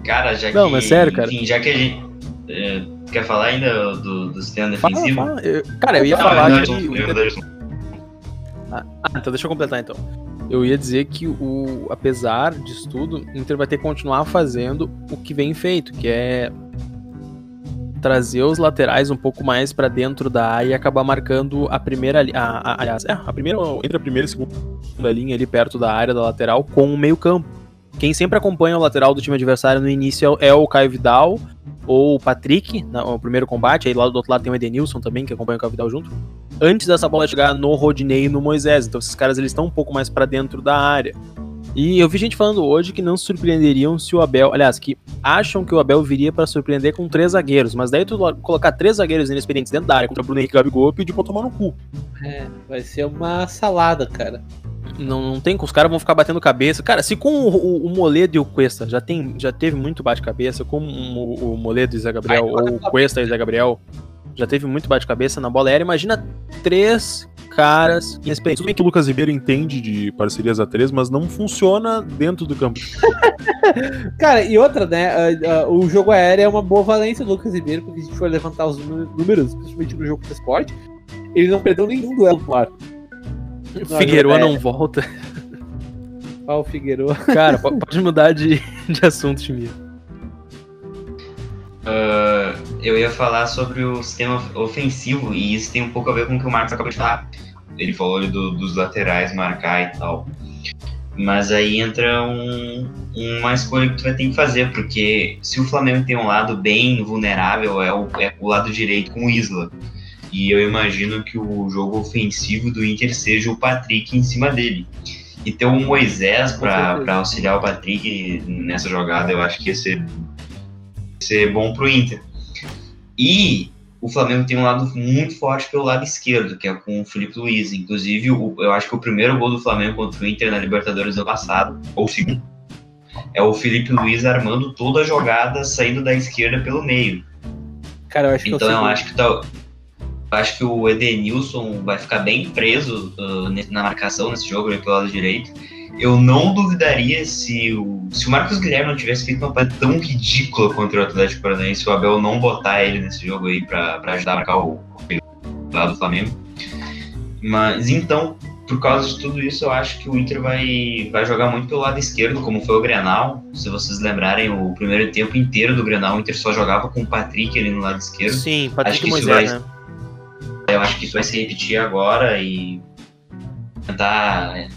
Cara, já que. Não, mas sério, cara. Enfim, já que a gente. É, quer falar ainda do, do sistema defensivo? Fala, fala. Eu, cara, eu ia não, falar. Não, que... Ah, então deixa eu completar então eu ia dizer que o apesar disso tudo, o Inter vai ter que continuar fazendo o que vem feito, que é trazer os laterais um pouco mais para dentro da área e acabar marcando a primeira a, a, aliás, é, a primeira entre a primeira e a segunda linha ali perto da área da lateral com o meio-campo. Quem sempre acompanha o lateral do time adversário no início é o Caio Vidal ou o Patrick, no primeiro combate, aí lá do outro lado tem o Edenilson também que acompanha o Caio Vidal junto antes dessa bola chegar no Rodinei e no Moisés. Então esses caras eles estão um pouco mais para dentro da área. E eu vi gente falando hoje que não se surpreenderiam se o Abel, aliás, que acham que o Abel viria para surpreender com três zagueiros, mas daí tu colocar três zagueiros inexperientes dentro da área contra o Bruno Henrique Gabigol e pedir pra tomar no cu. É, vai ser uma salada, cara. Não, não tem, os caras vão ficar batendo cabeça. Cara, se com o, o, o Moledo e o Cuesta já, tem, já teve muito bate-cabeça, com o, o Moledo e Zé Gabriel, Ai, ou o Cuesta e Zé Gabriel, já teve muito bate-cabeça na bola aérea. Imagina três caras inexperientes. Tudo bem que o Lucas Ribeiro entende de parcerias a três, mas não funciona dentro do campo. Cara, e outra, né? Uh, uh, o jogo aéreo é uma boa valência do Lucas Ribeiro, porque se a gente for levantar os números, principalmente no jogo do esporte, ele não perdeu nenhum duelo no ar. Figueiredo não volta. Ó, o Figueiredo. Cara, pode mudar de, de assunto, Chimia. Uh, eu ia falar sobre o sistema ofensivo, e isso tem um pouco a ver com o que o Marcos acabou de falar. Ele falou ali do, dos laterais marcar e tal. Mas aí entra um, uma escolha que tu vai ter que fazer, porque se o Flamengo tem um lado bem vulnerável, é o, é o lado direito com o Isla. E eu imagino que o jogo ofensivo do Inter seja o Patrick em cima dele. E ter um Moisés para auxiliar o Patrick nessa jogada, eu acho que ia ser, ser bom pro Inter. E o Flamengo tem um lado muito forte pelo lado esquerdo, que é com o Felipe Luiz. Inclusive, o, eu acho que o primeiro gol do Flamengo contra o Inter na Libertadores do passado, ou o segundo, é o Felipe Luiz armando toda a jogada saindo da esquerda pelo meio. Cara, eu acho então que eu acho que tá, eu acho que o Edenilson vai ficar bem preso uh, na marcação nesse jogo pelo lado direito eu não duvidaria se o, se o Marcos Guilherme não tivesse feito uma partida tão ridícula contra o Atlético Paranaense, o Abel não botar ele nesse jogo aí pra, pra ajudar a marcar o, o lado do Flamengo. Mas então, por causa de tudo isso, eu acho que o Inter vai, vai jogar muito pelo lado esquerdo, como foi o Grenal. Se vocês lembrarem, o primeiro tempo inteiro do Grenal, o Inter só jogava com o Patrick ali no lado esquerdo. Sim, Patrick acho que Moisés, vai, né? Eu acho que isso vai se repetir agora e tentar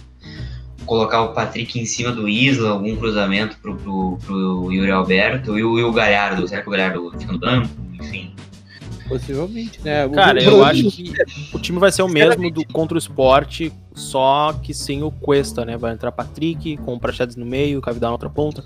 colocar o Patrick em cima do Isla, algum cruzamento pro, pro, pro Yuri Alberto e o, e o Galhardo. Será que o Galhardo fica no banco? Enfim. Possivelmente, né? Cara, O- eu acho que o time vai ser o mesmo do contra o esporte, só que sem o Cuesta, né? Vai entrar Patrick, com o Prachedes no meio, o Cavidal na outra ponta,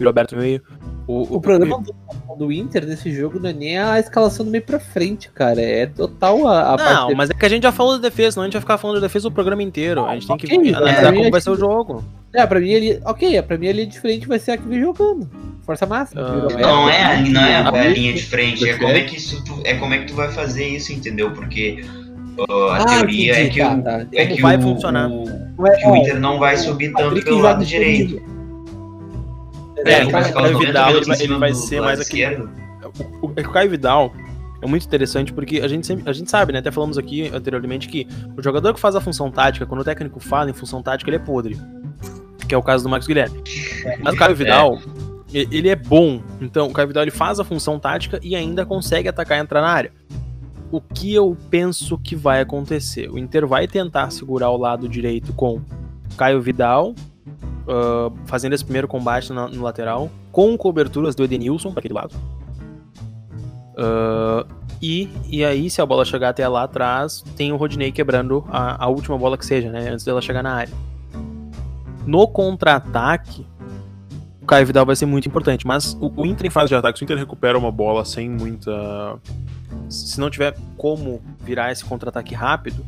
o Roberto no meio. O, O problema do, do Inter nesse jogo não é nem a escalação do meio pra frente, cara. É total a, a Não, parte. mas é que a gente já falou da defesa, senão a gente vai ficar falando da defesa o programa inteiro. A gente tem que Ok, analisar é, como vai ser o que- jogo. É, pra mim ele. Ok, pra mim ele diferente vai ser a que vem jogando. Força máxima. Ah, Yuri Não é, a- não é a, Ah, linha de frente, é como é que isso tu, é como é que tu vai fazer isso, entendeu? Porque uh, a Ah, teoria é entendi, que, tá, o, tá. é que vai o, funcionar. o- Não é- que o Inter não vai subir tanto pelo lado direito. É, É, o Caio ficar os 90 Vidal, ele vai- ser mais aquele- esquerdo. O, o, é o Caio Vidal é muito interessante porque a gente, sempre, a gente sabe, né? Até falamos aqui anteriormente que o jogador que faz a função tática, quando o técnico fala em função tática, ele é podre. Que é o caso do Marcos Guilherme. Mas o Caio Vidal, e- ele é bom. Então, o Caio Vidal ele faz a função tática e ainda consegue atacar e entrar na área. O que eu penso que vai acontecer? O Inter vai tentar segurar o lado direito com Caio Vidal, ah, fazendo esse primeiro combate na- no lateral, com coberturas do Edenilson para aquele lado. Ah, e, e aí, se a bola chegar até lá atrás, tem o Rodinei quebrando a, a última bola que seja, né? Antes dela chegar na área. No contra-ataque, o Caio Vidal vai ser muito importante, mas o, o Inter em fase de ataque, se o Inter recupera uma bola sem muita. Se não tiver como virar esse contra-ataque rápido,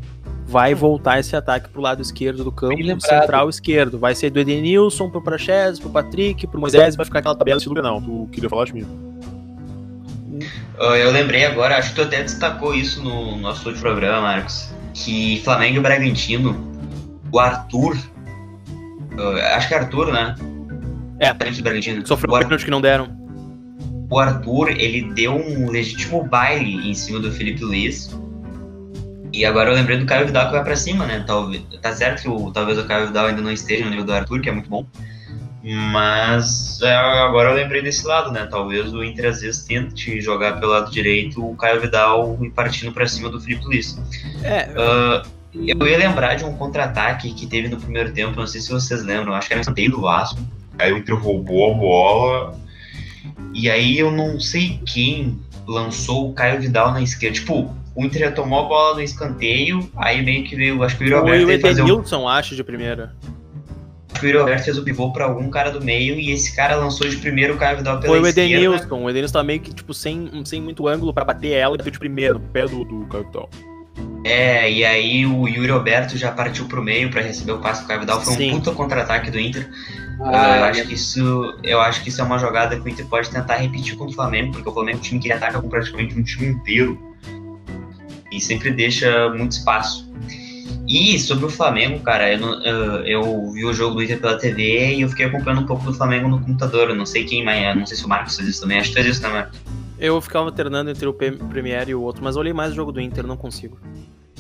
vai voltar esse ataque pro lado esquerdo do campo, central esquerdo. Vai ser do Edenilson pro Praxedes, pro Patrick, pro Moisés, vai ficar aquela tabela Estilo Grenal, tu queria falar de mim? Ah, Eu lembrei agora, acho que tu até destacou isso no nosso último programa, Marcos, que Flamengo e Bragantino, o Arthur, acho que é Arthur, né? É. Do Bragantino. Sofreu o, um Ar- pênalti que não deram. o Arthur, ele deu um legítimo baile em cima do Felipe Luiz. E agora eu lembrei do Caio Vidal que vai pra cima, né? Talvez, tá certo que o, talvez o Caio Vidal ainda não esteja no nível do Arthur, que é muito bom. Mas é, agora eu lembrei desse lado, né? Talvez o Inter às vezes tente jogar pelo lado direito o Caio Vidal e partindo pra cima do Felipe Luiz. É, Ah, eu ia lembrar de um contra-ataque que teve no primeiro tempo, não sei se vocês lembram, acho que era um escanteio do Vasco. Aí o Inter roubou a bola. E aí eu não sei quem lançou o Caio Vidal na esquerda. Tipo, o Inter tomou a bola no escanteio, aí meio que veio, acho que o Yuri Alberto o Edenilson, acho, de primeira. acho que o Yuri Alberto fez o pivô pra algum cara do meio e esse cara lançou de primeiro o Caio Vidal pela Foi o esquerda. Edenilson. O Edenilson tá meio que, tipo, sem, sem muito ângulo pra bater ela e bateu de primeiro. No pé do, do Caio Vidal. É, e aí o Yuri Alberto já partiu pro meio pra receber o passe do Caio Vidal. Foi Sim. um puta contra-ataque do Inter. Ah, eu, acho que isso, eu acho que isso é uma jogada que o Inter pode tentar repetir contra o Flamengo, porque o Flamengo é um time que ataca com praticamente um time inteiro e sempre deixa muito espaço. E sobre o Flamengo, cara, eu, eu- vi o jogo do Inter pela TV e eu fiquei acompanhando um pouco do Flamengo no computador. Eu não sei quem, mas não sei se o Marcos fez isso também. Acho que fez isso, né, Marcos? Eu ficava alternando entre o Premier e o outro, mas eu olhei mais o jogo do Inter, não consigo.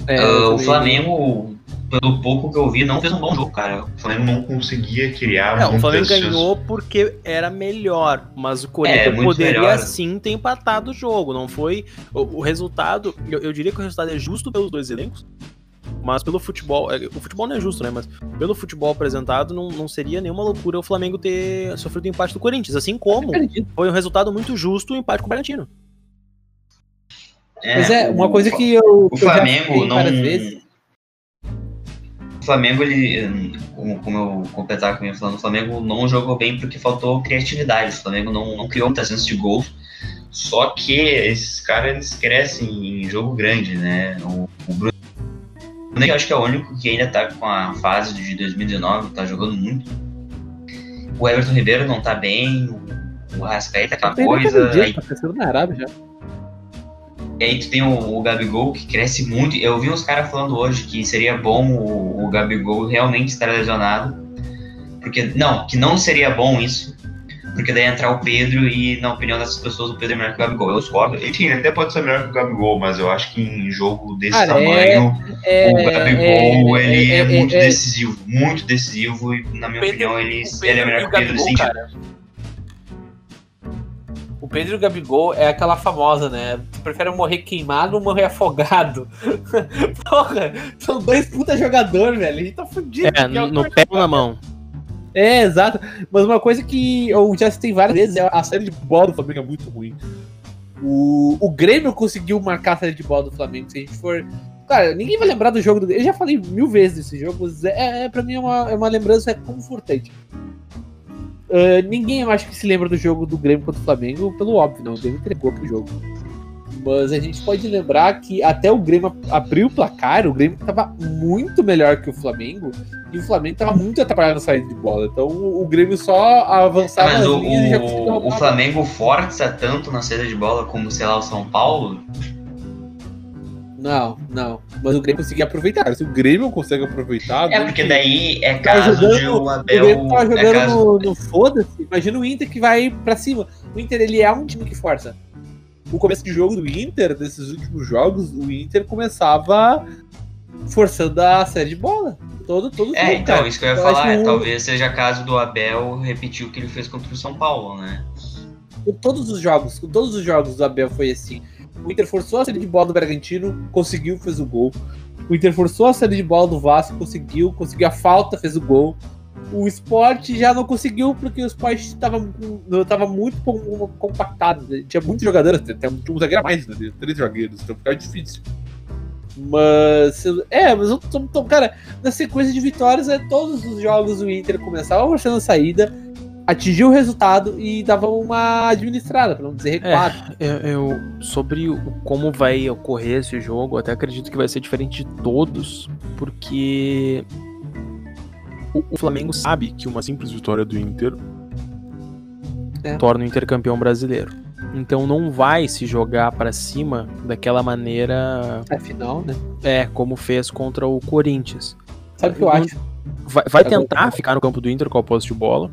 É, eu o Flamengo, pelo pouco que eu vi, não fez um bom jogo, cara. O Flamengo não conseguia criar. É, o Flamengo ganhou porque era melhor, mas o Corinthians é, poderia melhor. sim ter empatado o jogo. Não foi. O, o resultado, eu, eu, diria que o resultado é justo pelos dois elencos. Mas pelo futebol. É, o futebol não é justo, né? Mas pelo futebol apresentado, não, não seria nenhuma loucura o Flamengo ter sofrido o empate do Corinthians. Assim como foi um resultado muito justo o empate com o Bragantino. É, Mas é, uma coisa que eu. O Flamengo não. Vezes, o Flamengo, ele, como, como eu completar com minha falando, o Flamengo não jogou bem porque faltou criatividade. O Flamengo não, não criou muitas chances de gol. Só que esses caras eles crescem em jogo grande, né? O, o Bruno, eu acho que é o único que ainda tá com a fase de 2019, tá jogando muito. O Everton Ribeiro não tá bem, o Rascaeta, aquela coisa. Dia, aí... Tá pensando na Arábia já. E aí tu tem o, o Gabigol, que cresce muito. Eu vi uns caras falando hoje que seria bom o, o Gabigol realmente estar lesionado. Porque, não, que não seria bom isso. Porque daí entrar o Pedro e, na opinião dessas pessoas, o Pedro é melhor que o Gabigol. Eu discordo. Enfim, ele até pode ser melhor que o Gabigol, mas eu acho que em jogo desse Cara, tamanho, é, o Gabigol é, ele é, é, é muito é. decisivo. Muito decisivo e, na minha Pedro, opinião, ele, ele é melhor que o Pedro sim. Pedro Gabigol é aquela famosa, né? Tu prefere morrer queimado ou morrer afogado? Porra, são dois puta jogadores, velho. A gente tá fudido. É, no pé ou na mão. É, exato. Mas uma coisa que eu já citei várias vezes é a série de bola do Flamengo é muito ruim. O, o Grêmio conseguiu marcar a série de bola do Flamengo. Se a gente for. Cara, ninguém vai lembrar do jogo do Grêmio. Eu já falei mil vezes desse jogo. É, é, pra mim é uma, é uma lembrança confortante. Uh, ninguém eu acho que se lembra do jogo do Grêmio contra o Flamengo, pelo óbvio, não. O Grêmio entregou pro jogo. Mas a gente pode lembrar que até o Grêmio abriu o placar, o Grêmio estava muito melhor que o Flamengo, e o Flamengo estava muito atrapalhado na saída de bola. Então o, Grêmio só avançava Mas o, o, o Flamengo força tanto na saída de bola como, sei lá, o São Paulo? Não, não. Mas o Grêmio conseguia aproveitar. Se o Grêmio consegue aproveitar. É, porque daí é tá caso jogando, de o Abel. O Grêmio tá jogando é caso... no, no foda-se. Imagina o Inter que vai pra cima. O Inter, ele é um time que força. O começo de jogo do Inter, desses últimos jogos, o Inter começava forçando a série de bola. Todo, todo é, jogo, então, cara. isso que eu ia eu falar. É, talvez seja caso do Abel repetir o que ele fez contra o São Paulo, né? Com todos os jogos, com todos os jogos do Abel foi assim. O Inter forçou a série de bola do Bragantino, conseguiu, fez o gol. O Inter forçou a série de bola do Vasco, conseguiu, conseguiu a falta, fez o gol. O esporte já não conseguiu porque o esporte estava tava muito compactado. Né? Tinha muitos jogadores, tem um zagueiro a mais, né? Três zagueiros, então fica difícil. Mas. É, mas eu tô, tô, cara, na sequência de vitórias, é, todos os jogos o Inter começava forçando a saída atingiu o resultado e dava uma administrada, para não dizer recuado. É, eu, sobre o, como vai ocorrer esse jogo, até acredito que vai ser diferente de todos, porque o, o Flamengo sabe que uma simples vitória do Inter é. torna o Inter campeão brasileiro. Então não vai se jogar para cima daquela maneira. É final, né? É, como fez contra o Corinthians. Sabe o que eu acho? Vai, vai tentar ficar no campo do Inter com a posse de bola.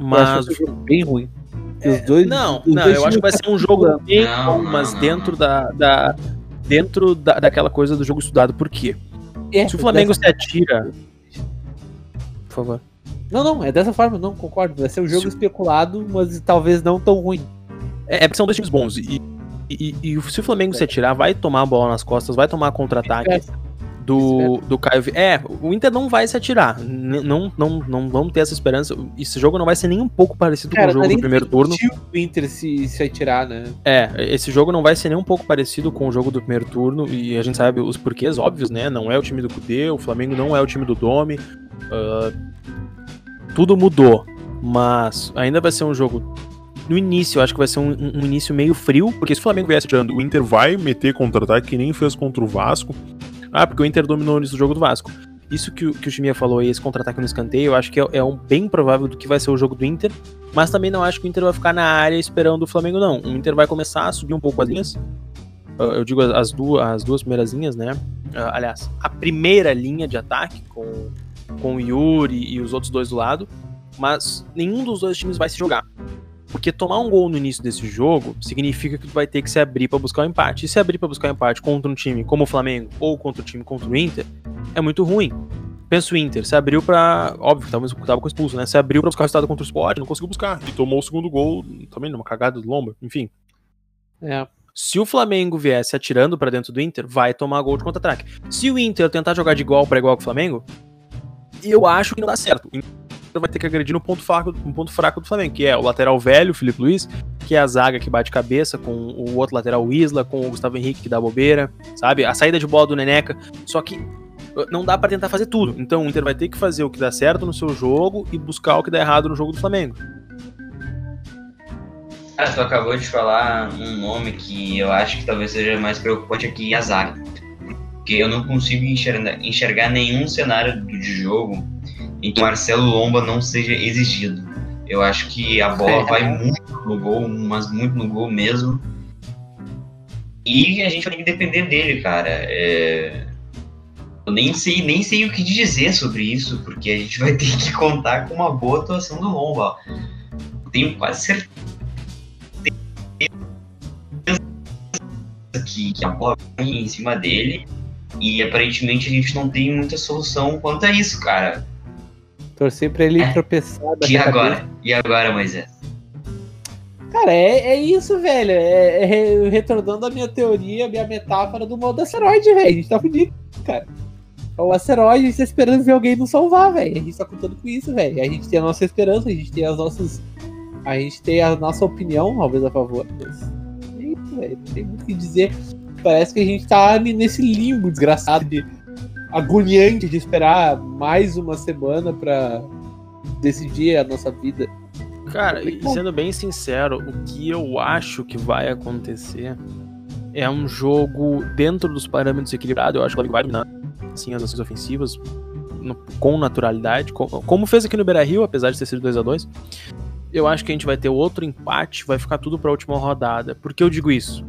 Mas. Eu acho bem ruim. É, os dois, não, os não, dois eu acho que vai ser um jogo bem bom, mas não, dentro não. da, da. Dentro da, daquela coisa do jogo estudado. Por quê? É, se o Flamengo se atira. Por favor. Não, não, é dessa forma, não concordo. Vai ser um jogo se... especulado, mas talvez não tão ruim. É, é são dois times bons. E, e, e, se o Flamengo se atirar, vai tomar a bola nas costas, vai tomar contra-ataque do, do Caio. É, o Inter não vai se atirar. não, não, não vamos ter essa esperança. Esse jogo não vai ser nem um pouco parecido Cara, com o jogo do primeiro turno. O Inter se, se atirar, né? É, esse jogo não vai ser nem um pouco parecido com o jogo do primeiro turno. E a gente sabe os porquês óbvios, né? Não é o time do Cudê, o Flamengo não é o time do Domi. Uh, tudo mudou. Mas ainda vai ser um jogo no início, eu acho que vai ser um, um, início meio frio, porque se o Flamengo viesse tirando, o Inter vai meter contra-ataque que nem fez contra o Vasco. Ah, porque o Inter dominou no jogo do Vasco. Isso que, que o Chimia falou aí, esse contra-ataque no escanteio, eu acho que é, é, um bem provável do que vai ser o jogo do Inter, mas também não acho que o Inter vai ficar na área esperando o Flamengo, não. O Inter vai começar a subir um pouco as linhas. Eu digo as duas, as duas primeiras linhas, né? Ah, aliás, a primeira linha de ataque com, com o Yuri e os outros dois do lado, mas nenhum dos dois times vai se jogar. Porque tomar um gol no início desse jogo significa que tu vai ter que se abrir para buscar o um empate. E se abrir para buscar o um empate contra um time como o Flamengo ou contra um time contra o Inter, é muito ruim. Pensa o Inter, se abriu pra. Óbvio que tava, tava com expulso, né? Se abriu pra buscar o resultado contra o Sport, não conseguiu buscar. E tomou o segundo gol, também numa cagada do Lomba, enfim. É. Se o Flamengo viesse atirando para dentro do Inter, vai tomar gol de contra-ataque. Se o Inter tentar jogar de igual para igual com o Flamengo, eu acho que não dá certo. O Inter vai ter que agredir no ponto fraco, no ponto fraco do Flamengo, que é o lateral velho, Felipe Luiz, que é a zaga que bate cabeça com o outro lateral o Isla, com o Gustavo Henrique que dá bobeira, sabe? A saída de bola do Neneca. Só que uh, não dá para tentar fazer tudo. Então o Inter vai ter que fazer o que dá certo no seu jogo e buscar o que dá errado no jogo do Flamengo. Cara, tu acabou de falar um nome que eu acho que talvez seja mais preocupante aqui, a zaga. Porque eu não consigo enxergar, enxergar nenhum cenário de jogo em que Marcelo Lomba não seja exigido. Eu acho que a bola vai muito no gol, mas muito no gol mesmo. E a gente vai ter que depender dele, cara. É... Eu nem sei, nem sei o que dizer sobre isso, porque a gente vai ter que contar com uma boa atuação do Lomba. Tenho quase certeza que, que a bola vai em cima dele. E aparentemente a gente não tem muita solução quanto a isso, cara. Torcer pra ele É. tropeçar. E agora? E agora, Moisés? Cara, é, é isso, velho. É, é re- retornando a minha teoria, a minha metáfora do modo asteroide, velho. A gente tá fudido, cara. É o asteroide, a gente tá esperando ver alguém nos salvar, velho. A gente tá contando com isso, velho. A gente tem a nossa esperança, a gente tem as nossas. A gente tem a nossa opinião, talvez, a favor. Mas é isso, velho. Não tem muito o que dizer. Parece que a gente tá nesse limbo desgraçado de agoniante de esperar mais uma semana pra decidir a nossa vida. Cara, e sendo bem sincero, o que eu acho que vai acontecer é um jogo dentro dos parâmetros equilibrados. Eu acho que o Flamengo vai dominar assim, as ações ofensivas no- com naturalidade, co- como fez aqui no Beira Rio, apesar de ter sido 2 a 2 Eu acho que a gente vai ter outro empate, vai ficar tudo pra última rodada. Por que eu digo isso?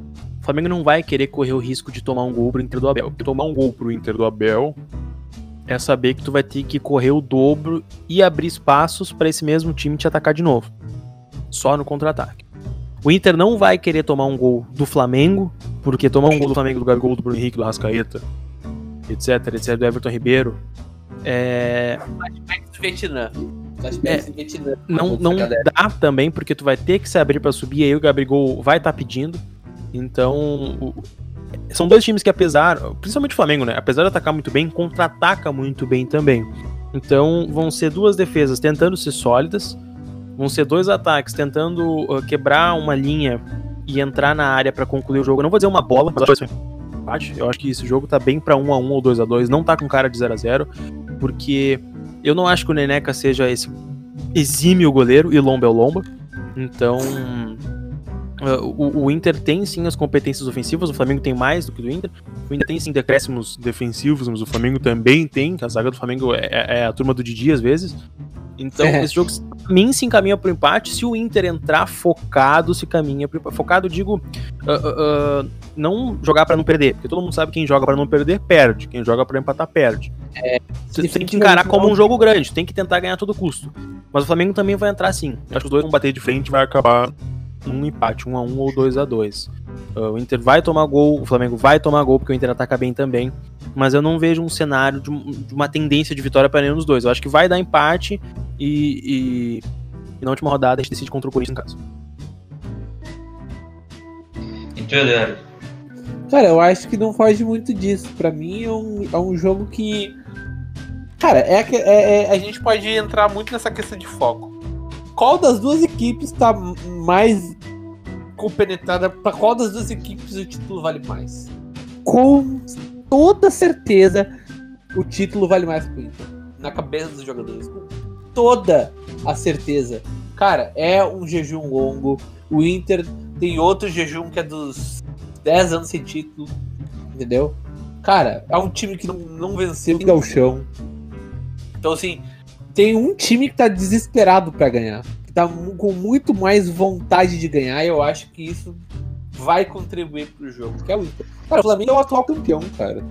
O Flamengo não vai querer correr o risco de tomar um gol pro Inter do Abel. Porque tomar um gol pro Inter do Abel é saber que tu vai ter que correr o dobro e abrir espaços pra esse mesmo time te atacar de novo. Só no contra-ataque. O Inter não vai querer tomar um gol do Flamengo, porque tomar um gol do Flamengo do Gabigol, do Bruno Henrique, do Rascaeta, etc, etc, do Everton Ribeiro, é, Vietnã. É, não, não dá também, porque tu vai ter que se abrir pra subir, aí o Gabigol vai estar pedindo. Então, o- são dois times que apesar, principalmente o Flamengo, né, apesar de atacar muito bem, contra-ataca muito bem também. Então, vão ser duas defesas tentando ser sólidas, vão ser dois ataques tentando uh, quebrar uma linha e entrar na área pra concluir o jogo. Eu não vou dizer uma bola, mas acho que. Eu acho que esse jogo tá bem pra 1 a 1 ou 2 a 2 não tá com cara de 0 a 0 porque eu não acho que o Neneca seja esse exímio goleiro e Lomba é o Lomba. Então, o, o Inter tem sim as competências ofensivas, o Flamengo tem mais do que o Inter. O Inter tem sim decréscimos defensivos, mas o Flamengo também tem, a zaga do Flamengo é, é a turma do Didi às vezes. Então, É. esse jogo pra mim se encaminha pro empate. Se o Inter entrar focado, se caminha pro empate. Focado, digo, uh, uh, não jogar pra não perder, porque todo mundo sabe que quem joga pra não perder, perde. Quem joga pra empatar, perde. Você tem que encarar como um jogo grande, tem que tentar ganhar a todo custo. Mas o Flamengo também vai entrar sim. Acho que os dois vão bater de frente e vai acabar num empate, 1 a 1 ou 2 a 2 Uh, O Inter vai tomar gol, o Flamengo vai tomar gol, porque o Inter ataca bem também. Mas eu não vejo um cenário de, um- de uma tendência de vitória para nenhum dos dois. Eu acho que vai dar empate e, e, e na última rodada a gente decide contra o Corinthians em casa. E Eduardo? Cara, eu acho que não foge muito disso. Pra mim é um, é um jogo que. Cara, é, que- é- é- a gente pode entrar muito nessa questão de foco. Qual das duas equipes tá m- mais compenetrada? Pra qual das duas equipes o título vale mais? Com toda certeza, o título vale mais pro Inter. Na cabeça dos jogadores. Com toda a certeza. Cara, é um jejum longo. O Inter tem outro jejum que é dos 10 anos sem título, entendeu? Cara, é um time que não, não venceu o Galchão. Então, assim, tem um time que tá desesperado pra ganhar. Que tá com muito mais vontade de ganhar. E eu acho que isso vai contribuir pro jogo, que é o Inter. Cara, o Flamengo é o atual campeão, cara.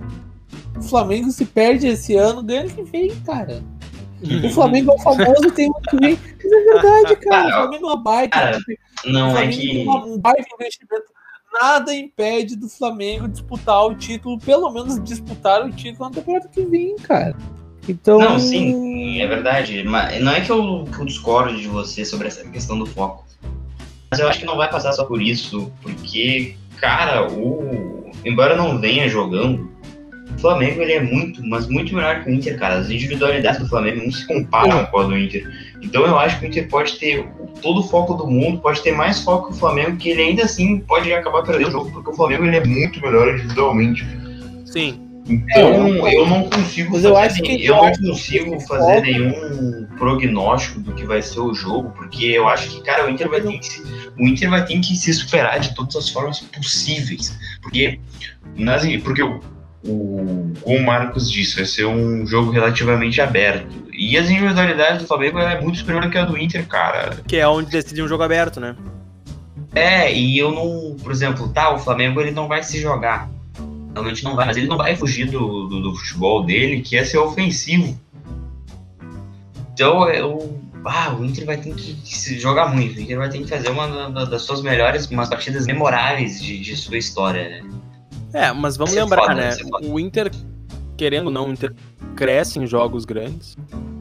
O Flamengo se perde esse ano, ganha ano que vem, cara. O Flamengo é o famoso, tem ano que vem. Mas é verdade, cara. O Flamengo é uma baita. Cara, Não é que. um baita investimento nada impede do Flamengo disputar o título, pelo menos disputar o título na temporada que vem, cara. Então. Não, sim, é verdade. Mas não é que eu, que eu discordo de você sobre essa questão do foco. Mas eu acho que não vai passar só por isso, porque, cara, o. Embora não venha jogando, o Flamengo ele é muito, mas muito melhor que o Inter, cara. As individualidades do Flamengo não se comparam com a do Inter. Então eu acho que o Inter pode ter todo o foco do mundo, pode ter mais foco que o Flamengo, que ele ainda assim pode acabar perdendo o jogo, porque o Flamengo ele é muito melhor individualmente. Sim. Então eu não consigo Mas eu acho que eu não consigo fazer nenhum prognóstico do que vai ser o jogo, porque eu acho que, cara, o Inter vai ter que se, o Inter vai ter que se superar de todas as formas possíveis. Porque, nas, porque o, o, como o Marcos disse, vai ser um jogo relativamente aberto. E as individualidades do Flamengo é muito superior que a do Inter, cara. Que é onde decide um jogo aberto, né? É, e eu não, por exemplo, tá, o Flamengo ele não vai se jogar. Realmente não vai, mas ele não vai fugir do, do, do futebol dele, que é ser ofensivo. Então, eu, ah, o Inter vai ter que se jogar muito. O Inter vai ter que fazer uma das suas melhores, umas partidas memoráveis de, de sua história, né? É, mas vamos ser lembrar, foda, né? foda. O Inter, querendo ou não, o Inter cresce em jogos grandes.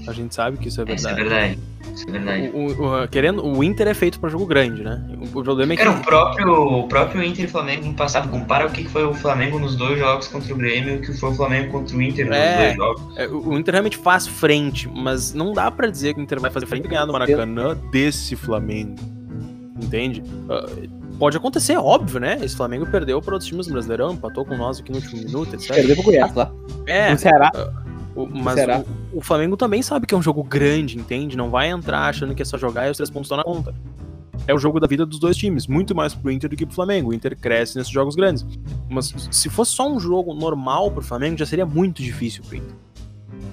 A gente sabe que isso é Isso é verdade. Isso é verdade. O, o- querendo, o Inter é feito pra jogo grande, né? O, o problema é que Cara, o próprio, o próprio Inter e Flamengo no passado, compara o que foi o Flamengo nos dois jogos contra o Grêmio e o que foi o Flamengo contra o Inter nos É. dois jogos. é, o Inter realmente faz frente, mas não dá pra dizer que o Inter vai fazer frente e ganhar no Maracanã desse Flamengo. Entende? Ah, pode acontecer, óbvio, né? Esse Flamengo perdeu para outros times Brasileirão, empatou com nós aqui no último minuto, etc. Perdeu pro Goiás lá. É, No Ceará. O- mas Será? o, o Flamengo também sabe que é um jogo grande, entende? Não vai entrar achando que é só jogar e os três pontos estão na conta. É o jogo da vida dos dois times, muito mais pro Inter do que pro Flamengo. O Inter cresce nesses jogos grandes. Mas se fosse só um jogo normal pro Flamengo, já seria muito difícil pro Inter.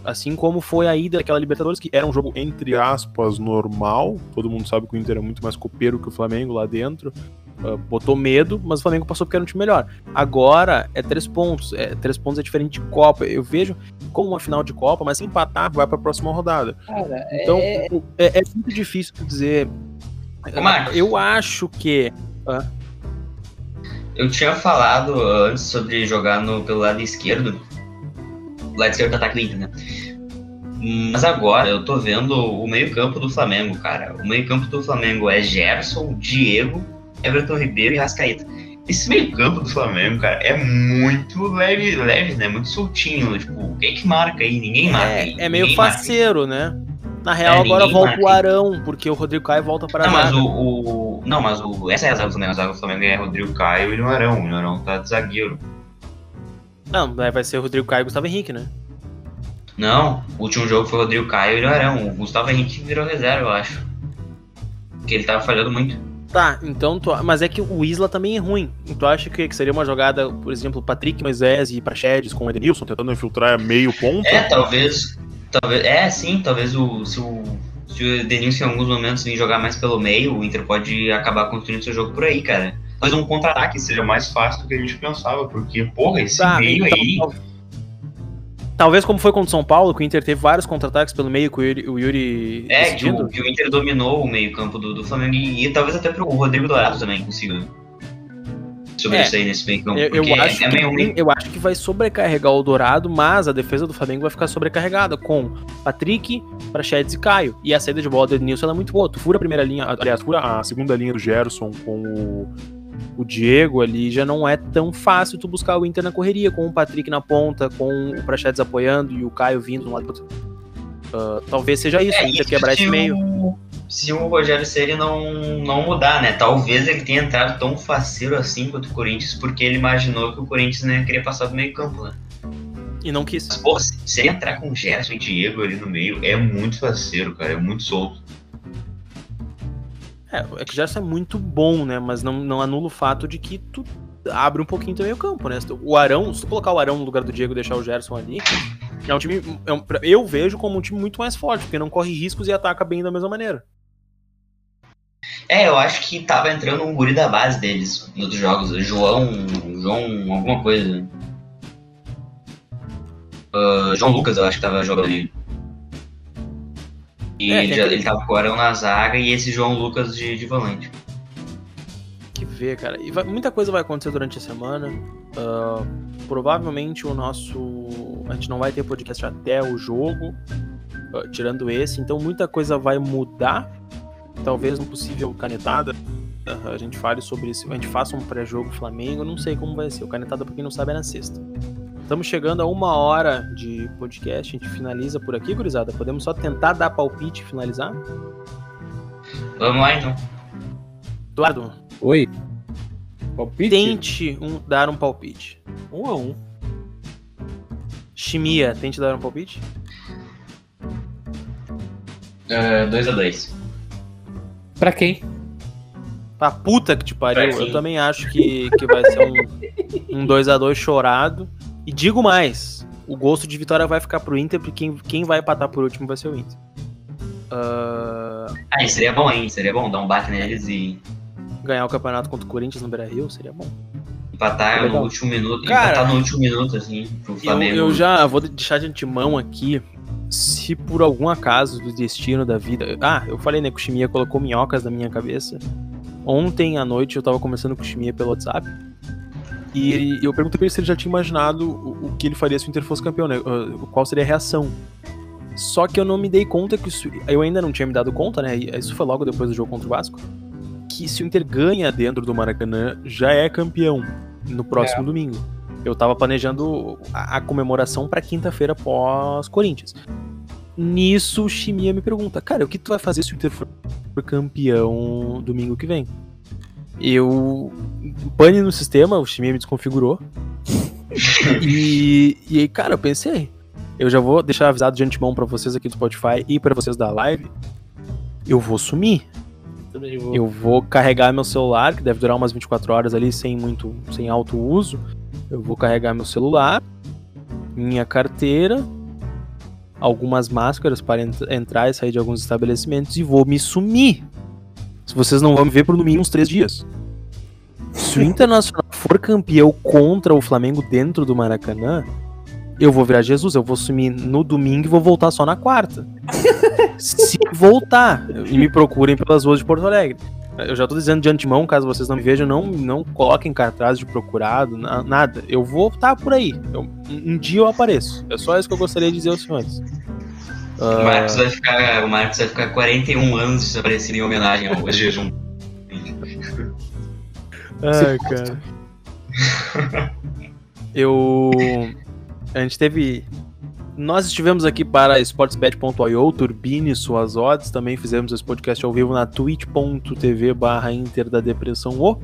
Assim como foi a ida daquela Libertadores, que era um jogo, entre aspas, normal. Todo mundo sabe que o Inter é muito mais copeiro que o Flamengo lá dentro. Ah, botou medo, mas o Flamengo passou porque era um time melhor. Agora é três pontos. É, três pontos é diferente de Copa. Eu vejo como uma final de Copa, mas se empatar, vai pra próxima rodada. Cara, Então, é... é, é muito difícil dizer. Ô, Marcos. Eu acho que. Eu tinha falado antes sobre jogar no, pelo lado esquerdo. O lado esquerdo do ataque do Inter, né? Mas agora eu tô vendo o meio-campo do Flamengo, cara. O meio-campo do Flamengo é Gerson, Diego, Everton Ribeiro e Rascaeta. Esse meio-campo do Flamengo, cara, é muito leve, leve, né? Muito soltinho. Tipo, quem que marca aí? Ninguém marca. aí. É, é meio Ninguém marca. faceiro, né? Na real, É, agora volta marca. o Arão, porque o Rodrigo Caio volta para Não, mas o, o- Não, mas o. Essa é a zaga do Flamengo. A zaga do Flamengo é Rodrigo Caio e o Arão. O Arão tá de zagueiro. Não, vai vai ser o Rodrigo Caio e o Gustavo Henrique, né? Não, o último jogo foi o Rodrigo Caio e o Arão. O Gustavo Henrique virou reserva, eu acho. Porque ele tava falhando muito. Tá, então tu... Mas é que o Isla também é ruim. Tu acha que, que seria uma jogada, por exemplo, Patrick Moisés e Praxedes com o Edenilson tentando infiltrar meio ponto? É, talvez. talvez é, sim, talvez o. Se o. Se o Denilson em alguns momentos vir jogar mais pelo meio, o Inter pode acabar construindo seu jogo por aí, cara. Talvez um contra-ataque seja mais fácil do que a gente pensava, porque, porra, esse Tá, meio então, aí. tal- Talvez como foi contra o São Paulo, que o Inter teve vários contra-ataques pelo meio com o Yuri, o Yuri É, que o, que o Inter dominou o meio-campo do, do Flamengo e, e talvez até pro Rodrigo Dourado também consiga sobressair nesse meio-campo. Eu, eu acho é, é que, meio ruim. eu acho que vai sobrecarregar o Dourado, mas a defesa do Flamengo vai ficar sobrecarregada com Patrick, Praxedes e Caio. E a saída de bola do Edenilson ela é muito boa. Tu fura a primeira linha, aliás, fura a segunda linha do Gerson com o, o Diego ali, já não é tão fácil tu buscar o Inter na correria, com o Patrick na ponta, com o Praxedes apoiando e o Caio vindo de um lado pro outro. Ah, talvez seja isso, É, o Inter isso quebrar se esse meio. o- Se o Rogério Ceni não, não mudar, né? Talvez ele tenha entrado tão faceiro assim contra o Corinthians, porque ele imaginou que o Corinthians não ia querer passar do meio campo, né? E não quis. Mas, pô, se se ele entrar com Gerson e Diego ali no meio, é muito faceiro, cara. É muito solto. É, é que o Gerson é muito bom, né? Mas não, não anula o fato de que tu abre um pouquinho também o campo, né? O Arão, se tu colocar o Arão no lugar do Diego e deixar o Gerson ali, é um time. é um- eu vejo como um time muito mais forte, porque não corre riscos e ataca bem da mesma maneira. É, eu acho que tava entrando um guri da base deles nos jogos. João. João. alguma coisa. Ah, João Lucas, eu acho que tava jogando ali. E É, ele, já- aquele- ele tava com o Arão na zaga e esse João Lucas de, de volante. que ver, cara. E vai, muita coisa vai acontecer durante a semana. Uh, provavelmente o nosso. A gente não vai ter podcast até o jogo, uh, tirando esse. Então muita coisa vai mudar. Talvez no possível canetada. Uh, a gente fale sobre isso. A gente faça um pré-jogo Flamengo. Não sei como vai ser. O canetada, pra quem não sabe, é na sexta. Estamos chegando a uma hora de podcast. A gente finaliza por aqui, gurizada. Podemos só tentar dar palpite e finalizar? Vamos lá então. Eduardo. Oi. Palpite? Tente um, dar um palpite. Um a um. Chimia, tente dar um palpite? 2x2. Uh, pra quem? Pra puta que te pariu. Eu também acho que, que vai ser um 2x2 um chorado. E digo mais: o gosto de vitória vai ficar pro Inter, porque quem, quem vai empatar por último vai ser o Inter. Uh... Ah, isso seria bom, hein? Seria bom dar um bate neles e. Ganhar o campeonato contra o Corinthians no Beira Rio seria bom. Empatar Legal. no último minuto. Cara, empatar no último minuto, assim, pro Flamengo. Eu, eu já vou deixar de antemão aqui. Se por algum acaso do destino da vida. Ah, eu falei, né, que o Chimia colocou minhocas na minha cabeça. Ontem à noite eu tava conversando com o Chimia pelo WhatsApp. E eu perguntei pra ele se ele já tinha imaginado o, o que ele faria se o Inter fosse campeão, né? Qual seria a reação. Só que eu não me dei conta que isso, eu ainda não tinha me dado conta, né? Isso foi logo depois do jogo contra o Vasco. Que se o Inter ganha dentro do Maracanã, já é campeão no próximo é. domingo. Eu tava planejando a, a comemoração para quinta-feira pós Corinthians. Nisso, o Chimia me pergunta: Cara, o que tu vai fazer se o Inter for campeão domingo que vem? Eu. Pane no sistema, o Chimia me desconfigurou. e, e aí, cara, eu pensei: eu já vou deixar avisado de antemão para vocês aqui do Spotify e para vocês da live. Eu vou sumir. Vou. Eu vou carregar meu celular, que deve durar umas 24 horas ali sem muito, sem alto uso. Eu vou carregar meu celular, minha carteira, algumas máscaras para ent entrar e sair de alguns estabelecimentos e vou me sumir. Se vocês não vão me ver por no mínimo uns três dias. Se o Internacional for campeão contra o Flamengo dentro do Maracanã, eu vou virar Jesus, eu vou sumir no domingo e vou voltar só na quarta. Se voltar, e me procurem pelas ruas de Porto Alegre. Eu já tô dizendo de antemão, caso vocês não me vejam, não, não coloquem cartaz de procurado, nada. Eu vou estar por aí. Eu, um dia eu apareço. É só isso que eu gostaria de dizer aos senhores. Uh... O, Marcos vai ficar, o Marcos vai ficar 41 anos se aparecer em homenagem ao jejum. Ai, cara. eu a gente teve. Nós estivemos aqui para sportsbet.io, turbine suas odds. Também fizemos esse podcast ao vivo na twitch.tv barra Inter da Depressão O.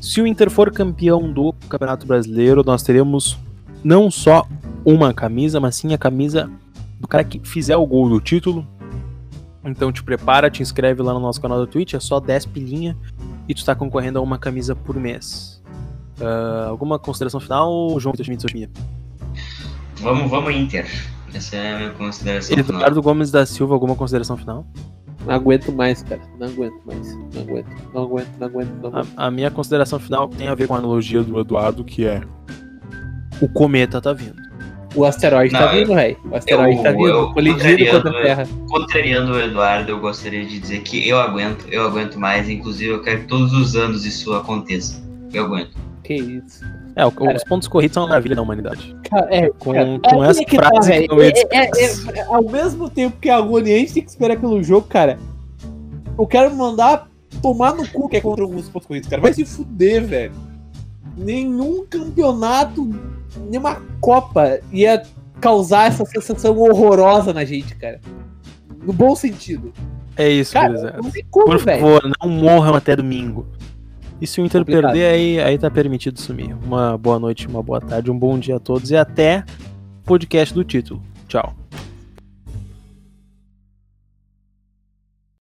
Se o Inter for campeão do Campeonato Brasileiro, nós teremos não só uma camisa, mas sim a camisa do cara que fizer o gol do título. Então te prepara, te inscreve lá no nosso canal da Twitch, é só 10 pilinha e tu está concorrendo a uma camisa por mês. Uh, alguma consideração final, João Vitor Schmidt, social media? Vamos, vamos Inter. Essa é a minha consideração Eduardo final. Gomes da Silva, alguma consideração final? Não aguento mais, cara. Não aguento mais. Não aguento, não aguento, não aguento. Não aguento. A, a, minha consideração final tem a ver com a analogia do Eduardo, que é o cometa tá vindo. O asteroide tá não, tá vindo, velho. O asteroide eu, tá vindo, colidindo contra a Terra. Contrariando o Eduardo, eu gostaria de dizer que eu aguento, eu aguento mais. Inclusive, eu quero que todos os anos isso aconteça. Eu aguento. Que isso. É, os pontos corridos são uma maravilha da humanidade. É, com, cara, com é essa que tá, frase tá, que é, é, é, Ao mesmo tempo que é agoniante tem que esperar pelo jogo, cara. Eu quero mandar tomar no cu que é contra os pontos corridos, cara. Vai se fuder, velho. Nenhum campeonato, nenhuma Copa ia causar essa sensação horrorosa na gente, cara. No bom sentido. É isso, cara, como, Por favor, véio. não morram até domingo. E se o Inter Complicado. perder, aí, aí tá permitido sumir. Uma boa noite, uma boa tarde, um bom dia a todos e até podcast do título. Tchau.